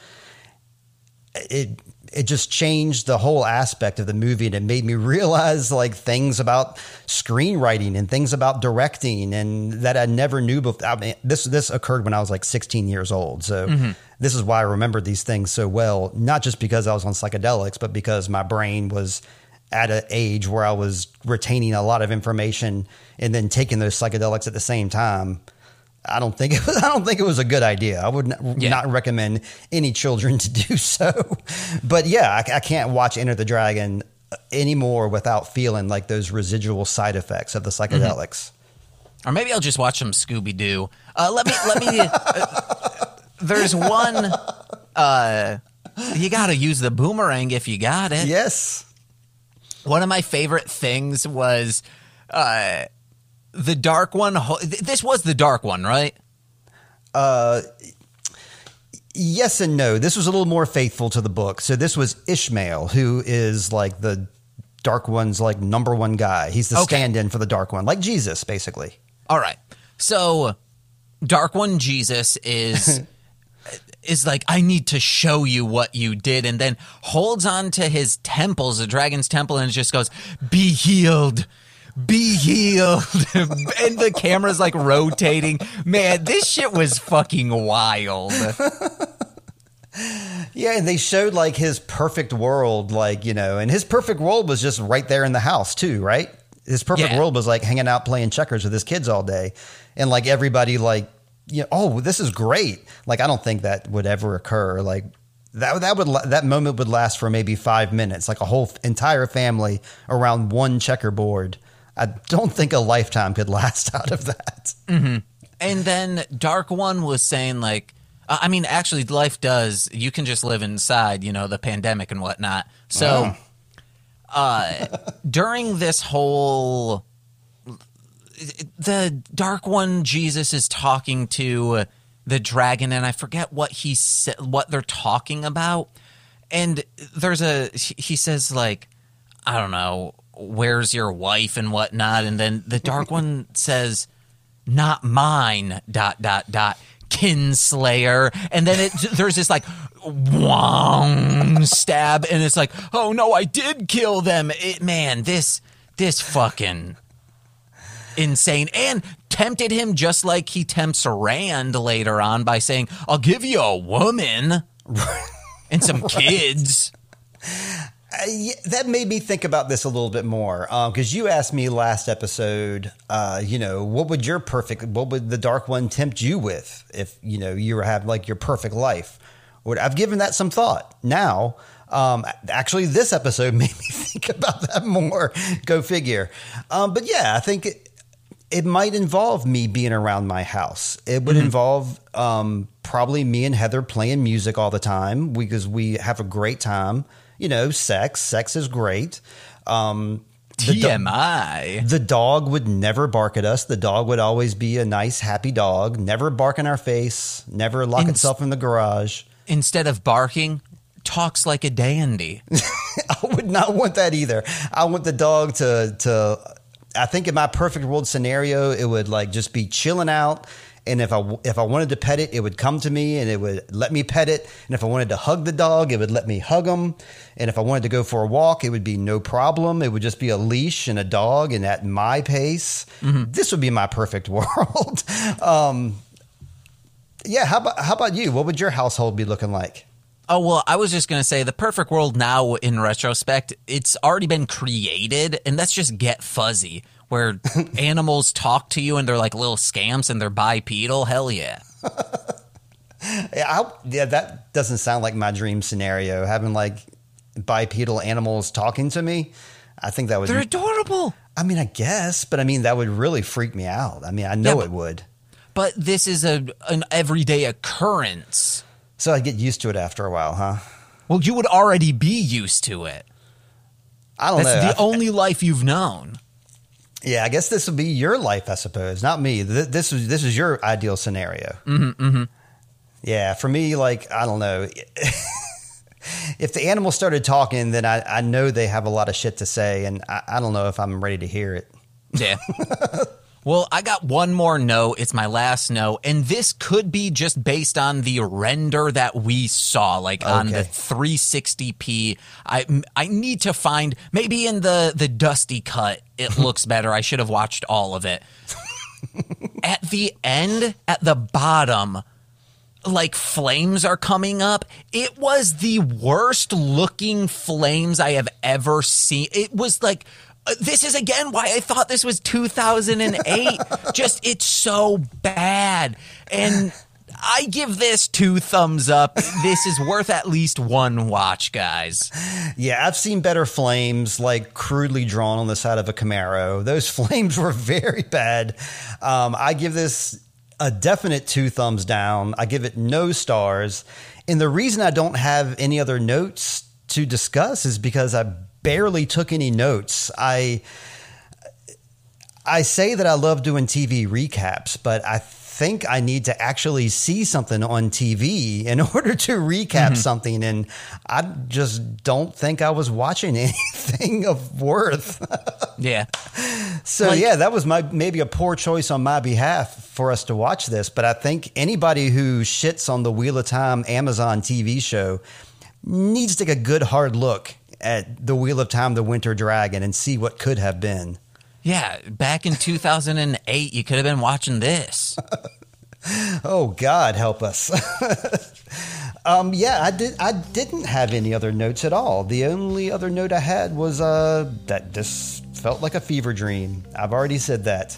Speaker 2: it it just changed the whole aspect of the movie and it made me (laughs) realize like things about screenwriting and things about directing and that I never knew before. I mean, this this occurred when I was like 16 years old. So mm-hmm. this is why I remember these things so well, not just because I was on psychedelics, but because my brain was at an age where I was retaining a lot of information and then taking those psychedelics at the same time. I don't think it was, (laughs) I don't think it was a good idea. I would not,
Speaker 3: Yeah.
Speaker 2: not recommend any children (laughs) to do so. But yeah, I, I can't watch Enter the Dragon anymore without feeling like those residual side effects of the psychedelics.
Speaker 3: Or maybe I'll just watch some Scooby Doo. Uh, let me let me. (laughs) uh, there's one. Uh, you got to use the boomerang if you got it.
Speaker 2: Yes.
Speaker 3: One of my favorite things was uh, the dark one. This was the dark one, right?
Speaker 2: Uh, yes and no. This was a little more faithful to the book. So this was Ishamael, who is like the Dark One's like number one guy. He's the
Speaker 3: Okay.
Speaker 2: stand-in for the Dark One, like Jesus, basically.
Speaker 3: All right. So, Dark One Jesus is (laughs) is like, I need to show you what you did, and then holds on to his temples, the dragon's temple, and just goes, "Be healed." Be healed. (laughs) and the camera's like rotating. Man, this shit was fucking wild. (laughs)
Speaker 2: Yeah, and they showed like his perfect world, like, you know, and his perfect world was just right there in the house too, right? His perfect
Speaker 3: Yeah.
Speaker 2: world was like hanging out playing checkers with his kids all day. And like everybody like, you know, oh, this is great. Like I don't think that would ever occur. Like that that would that moment would last for maybe 5 minutes, like a whole entire family around one checkerboard. I don't think a lifetime could last (laughs) out of that.
Speaker 3: And then Dark One was saying like, uh, I mean, actually, life does. You can just live inside, you know, the pandemic and whatnot. So, uh, during this whole, the Dark One, Jesus is talking to the dragon, and I forget what he said, what they're talking about. And there's a, he says like, I don't know, where's your wife and whatnot, and then the Dark One (laughs) says not mine dot dot dot kinslayer. And then it there's this like wong stab and it's like oh no i did kill them. It, man this this fucking insane. And tempted him just like he tempts Rand later on by saying, I'll give you a woman (laughs) and some kids.
Speaker 2: Uh, yeah, that made me think about this a little bit more because you asked me last episode, uh, you know, what would your perfect, what would the dark one tempt you with if you know you were having like your perfect life? Would I've given that some thought now? Um, actually, this episode (laughs) made me think about that more. (laughs) Go figure. Um, but yeah, I think it, it might involve me being around my house. It would involve um, probably me and Heather playing music all the time because we have a great time. You know, sex. Sex is great. Um, the do-
Speaker 3: TMI.
Speaker 2: the dog would never bark at us. The dog would always be a nice, happy dog. Never bark in our face. Never lock
Speaker 3: Ins-
Speaker 2: itself in the garage.
Speaker 3: Instead of barking, talks like a dandy. (laughs)
Speaker 2: I would not want that either. I want the dog to to. I think in my perfect world scenario, it would like just be chilling out. And if I if I wanted to pet it, it would come to me and it would let me pet it. And if I wanted to hug the dog, it would let me hug him. And if I wanted to go for a walk, it would be no problem. It would just be a leash and a dog, and at my pace. This would be my perfect (laughs) world. um, yeah. How about how about you? What would your household be looking like?
Speaker 3: Oh, well, I was just going to say the perfect world now, in retrospect, it's already been created, and that's just get fuzzy, where animals talk to you and they're like little scamps and they're bipedal. Hell yeah. (laughs)
Speaker 2: Yeah, I, yeah, that doesn't sound like my dream scenario. Having like bipedal animals talking to me, I think that would.
Speaker 3: They're adorable.
Speaker 2: I mean, I guess, but I mean that would really freak me out. I mean, I know
Speaker 3: Yeah,
Speaker 2: it would.
Speaker 3: But this is a an everyday occurrence.
Speaker 2: So I'd get used to it after a while, huh?
Speaker 3: Well, you would already be used to it.
Speaker 2: I don't
Speaker 3: That's
Speaker 2: know.
Speaker 3: the
Speaker 2: I-
Speaker 3: only life you've known.
Speaker 2: Yeah, I guess this would be your life, I suppose, not me. Th- This is this is your ideal scenario. Mm-hmm, mm-hmm. Yeah, for me, like I don't know. (laughs) if the animals started talking, then I, I know they have a lot of shit to say, and I, I don't know if I'm ready to hear it.
Speaker 3: Yeah. (laughs) well, I got one more no. It's my last no. And this could be just based on the render that we saw, like on the 360p. I, I need to find, maybe in the, the dusty cut, it (laughs) looks better. I should have watched all of it. at the end, at the bottom, like flames are coming up. It was the worst looking flames I have ever seen. It was like this is again why I thought this was 2008. (laughs) Just it's so bad. And I give this two thumbs up. This is worth at least one watch, guys.
Speaker 2: Yeah, I've seen better flames like crudely drawn on the side of a Camaro. Those (laughs) flames were very bad. Um, I give this a definite two thumbs down. I give it no stars. And the reason I don't have any other notes to discuss is because I barely took any notes. I I say that I love doing TV recaps, but I think I need to actually see something on TV (laughs) in order to recap mm-hmm. something. And I just don't think I was watching (laughs) anything of worth.
Speaker 3: Yeah. (laughs)
Speaker 2: so,
Speaker 3: Like-
Speaker 2: yeah, that was my maybe a poor choice on my behalf for us to watch this. But I think anybody who shits on the Wheel of Time Amazon TV show needs to take a good hard look at the Wheel of Time, the Winter Dragon, and see what could have been.
Speaker 3: Yeah. Back in 2008, you could have been watching this. (laughs)
Speaker 2: Oh God, help us. (laughs) um, yeah, I did. I didn't have any other notes at all. The only other note I had was uh, that this felt like a fever dream. I've already said that.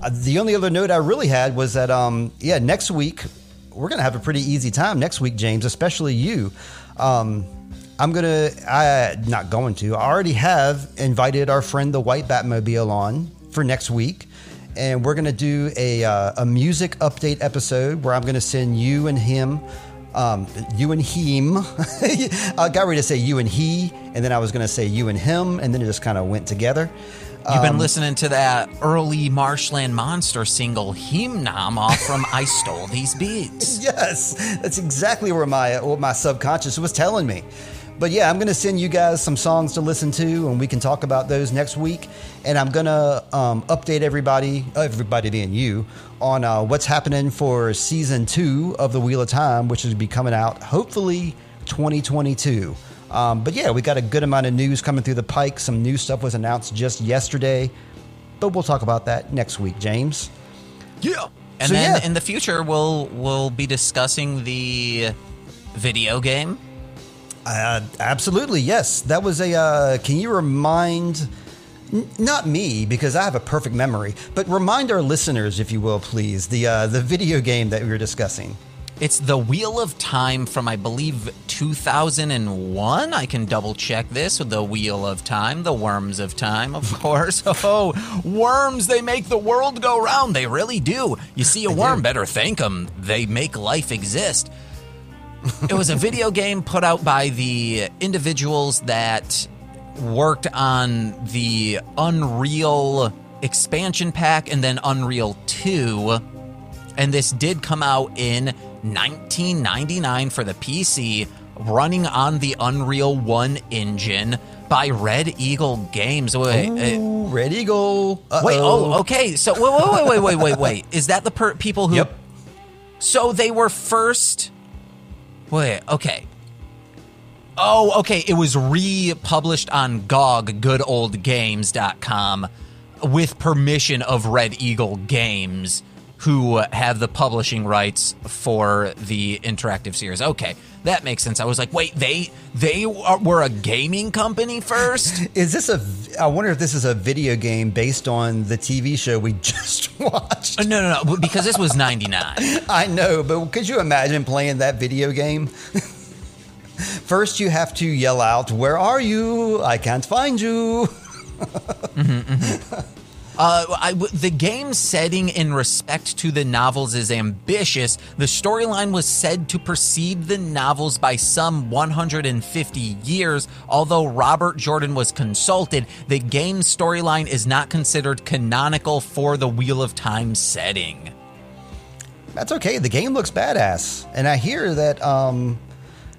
Speaker 2: Uh, the only other note I really had was that um, yeah, next week we're gonna have a pretty easy time next week, James, especially you. Um, I'm gonna. I not going to. I already have invited our friend the White Batmobile on for next week, and we're gonna do a uh, a music update episode where I'm gonna send you and him, um, you and him. (laughs) I got ready to say you and he, and then I was gonna say you and him, and then it just kind of went together.
Speaker 3: You've been listening to that early Marsh Land Monster single, Himnam, off from (laughs) I Stole These Beats.
Speaker 2: Yes, that's exactly where my what my subconscious was telling me. But yeah, I'm going to send you guys some songs to listen to, and we can talk about those next week. And I'm going to um, update everybody, everybody being you, on uh, what's happening for season two of the Wheel of Time, which will be coming out hopefully 2022. Um, but yeah, we got a good amount of news coming through the pike. Some new stuff was announced just yesterday. but we'll talk about that next week, James.
Speaker 3: Yeah. And
Speaker 2: So,
Speaker 3: then
Speaker 2: yeah.
Speaker 3: in the future, we'll we'll be discussing the video game.
Speaker 2: Uh, absolutely, yes. That was a. Uh, can you remind, n- not me because I have a perfect memory, but remind our listeners, if you will, please, the uh, the video game that we were discussing.
Speaker 3: It's the Wheel of Time from, I believe, 2001. I can double check this the Wheel of Time, the Worms of Time, of (laughs) course. Oh, worms, they make the world go round. They really do. You see a worm, better thank them. They make life exist. It was a video game put out by the individuals that worked on the Unreal expansion pack and then Unreal 2 and this did come out in 1999 for the PC, running on the Unreal 1 engine by Red Eagle Games. Wait, uh,
Speaker 2: Ooh, Red Eagle. Uh-oh.
Speaker 3: wait, oh, okay. So wait, wait, wait, wait, wait, wait, wait. Is that the per- people who?
Speaker 2: Yep.
Speaker 3: So they were first. Wait, okay. Oh, okay. It was republished on GOG, goodoldgames.com, with permission of Red Eagle Games, who uh, have the publishing rights for the interactive series. Okay, that makes sense. I was like, wait, they they are, were a gaming company first? (laughs)
Speaker 2: Is this a? I wonder if this is a video game based on the TV show we (laughs) just watched.
Speaker 3: Uh, no, no, no, because this was 99. (laughs)
Speaker 2: I know, but could you imagine playing that video game? First, you have to yell out, "Where are you? I can't find you." Mm-hmm, mm-hmm.
Speaker 3: Uh, I the game setting in respect to the novels is ambitious. The storyline was said to precede the novels by some 150 years. Although Robert Jordan was consulted, the game's storyline is not considered canonical for the Wheel of Time setting.
Speaker 2: That's okay. The game looks badass, and I hear that um,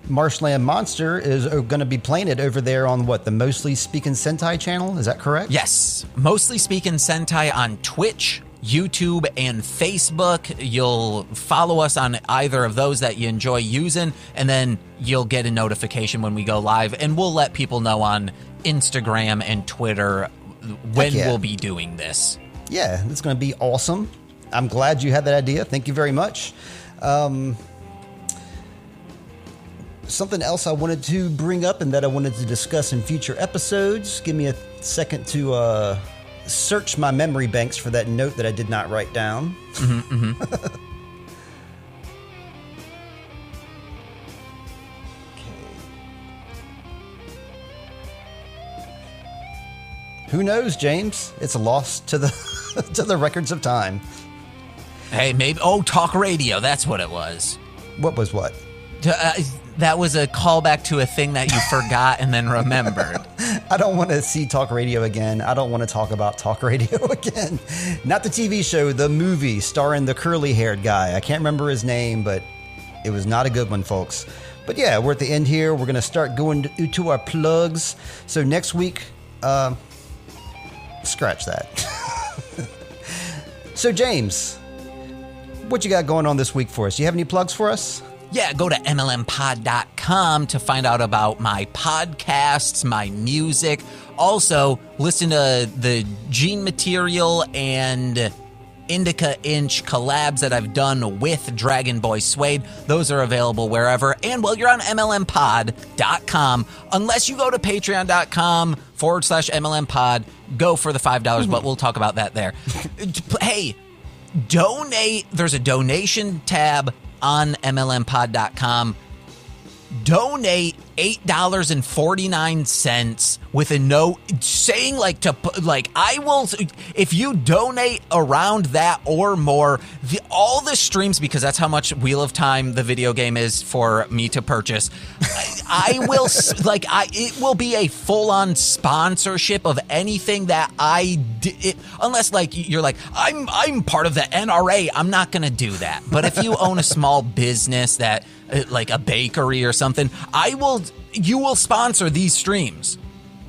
Speaker 2: Marshland Monster is going to be playing it over there on what the Mostly Speaking Sentai channel. Is that correct?
Speaker 3: Yes, mostly speaking Sentai on Twitch, YouTube, and Facebook. You'll follow us on either of those that you enjoy using, and then you'll get a notification when we go live, and we'll let people know on Instagram and Twitter when
Speaker 2: yeah.
Speaker 3: we'll be doing this.
Speaker 2: Yeah, it's going to be awesome. I'm glad you had that idea. Thank you very much. Um, something else I wanted to bring up and that I wanted to discuss in future episodes. Give me a second to uh, search my memory banks for that note that I did not write down. (laughs) Who knows, James? It's lost to the (laughs) to the records of time.
Speaker 3: Hey, maybe oh, talk radio. That's what it was.
Speaker 2: What was what?
Speaker 3: Uh, that was a callback to a thing that you forgot and then remembered. (laughs)
Speaker 2: I don't want to see talk radio again. I don't want to talk about talk radio (laughs) again. Not the TV show, the movie starring the curly haired guy. I can't remember his name, but it was not a good one, folks. But yeah, we're at the end here. We're going to start going to, our plugs. So next week, uh, scratch that. (laughs) so, James, what you got going on this week for us? You have any plugs for us?
Speaker 3: Yeah, go to MLMpod.com to find out about my podcasts, my music. Also, listen to the Gene Material and Indica Inch collabs that I've done with Dragon Boy Suede. Those are available wherever. And while you're on MLMpod.com, unless you go to patreon.com forward slash MLMpod, go for the $5, dollars but mm-hmm. we'll talk about that there. (laughs) hey, donate. There's a donation tab on MLMpod.com. Donate eight dollars and forty nine cents with a note saying like to like I will if you donate around that or more the all the streams because that's how much Wheel of Time the video game is for me to purchase. I, I will (laughs) like I it will be a full on sponsorship of anything that I unless like you're like I'm I'm part of the NRA. I'm not gonna do that. But if you own a small business that uh, like a bakery or something, I will you will sponsor these streams.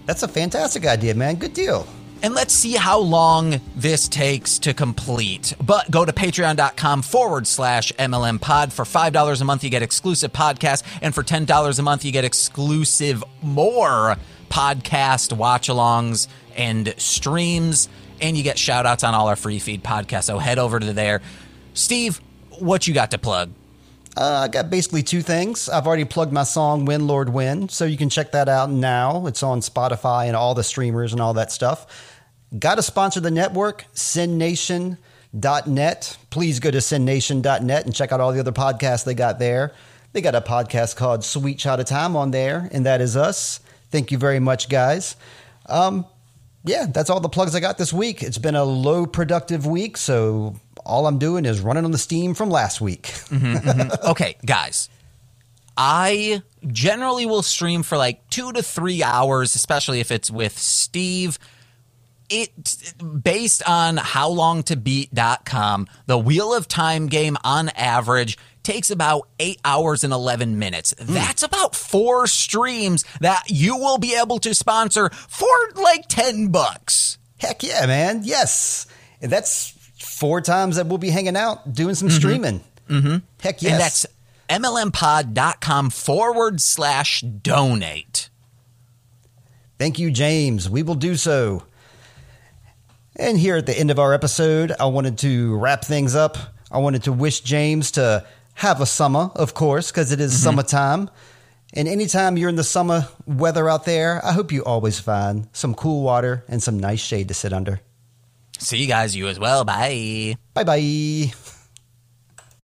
Speaker 2: That's a fantastic idea, man. Good deal.
Speaker 3: And let's see how long this takes to complete. But go to patreon.com forward slash MLM pod. For $5 a month, you get exclusive podcasts. And for $10 a month, you get exclusive more podcast watch alongs and streams. and you get shout outs on all our free feed podcasts. So head over to there. Steve, what you got to plug?
Speaker 2: Uh, I got basically two things. I've already plugged my song "When Lord When," so you can check that out now. It's on Spotify and all the streamers and all that stuff. Got to sponsor the network, SinNation.net. Please go to SinNation.net and check out all the other podcasts they got there. They got a podcast called Sweet Child of Time on there, and that is us. Thank you very much, guys. Um, yeah, that's all the plugs I got this week. It's been a low productive week, so all I'm doing is running on the steam from last week. Mm-hmm, mm-hmm.
Speaker 3: okay, guys. I generally will stream for like two to three hours, especially if it's with Steve. It based on how long to howlongtobeat.com, the Wheel of Time game on average takes about eight hours and 11 minutes. That's about four streams that you will be able to sponsor for like 10 bucks.
Speaker 2: Heck yeah, man. Yes. And that's four times that we'll be hanging out doing some streaming. Mm-hmm. Heck yes.
Speaker 3: And that's mlmpod.com forward slash donate.
Speaker 2: Thank you, James. We will do so. And here at the end of our episode, I wanted to wrap things up. I wanted to wish James to have a summer, of course, because it is mm-hmm. summertime. And anytime you're in the summer weather out there, I hope you always find some cool water and some nice shade to sit under.
Speaker 3: See you guys, you as well. Bye.
Speaker 2: Bye bye.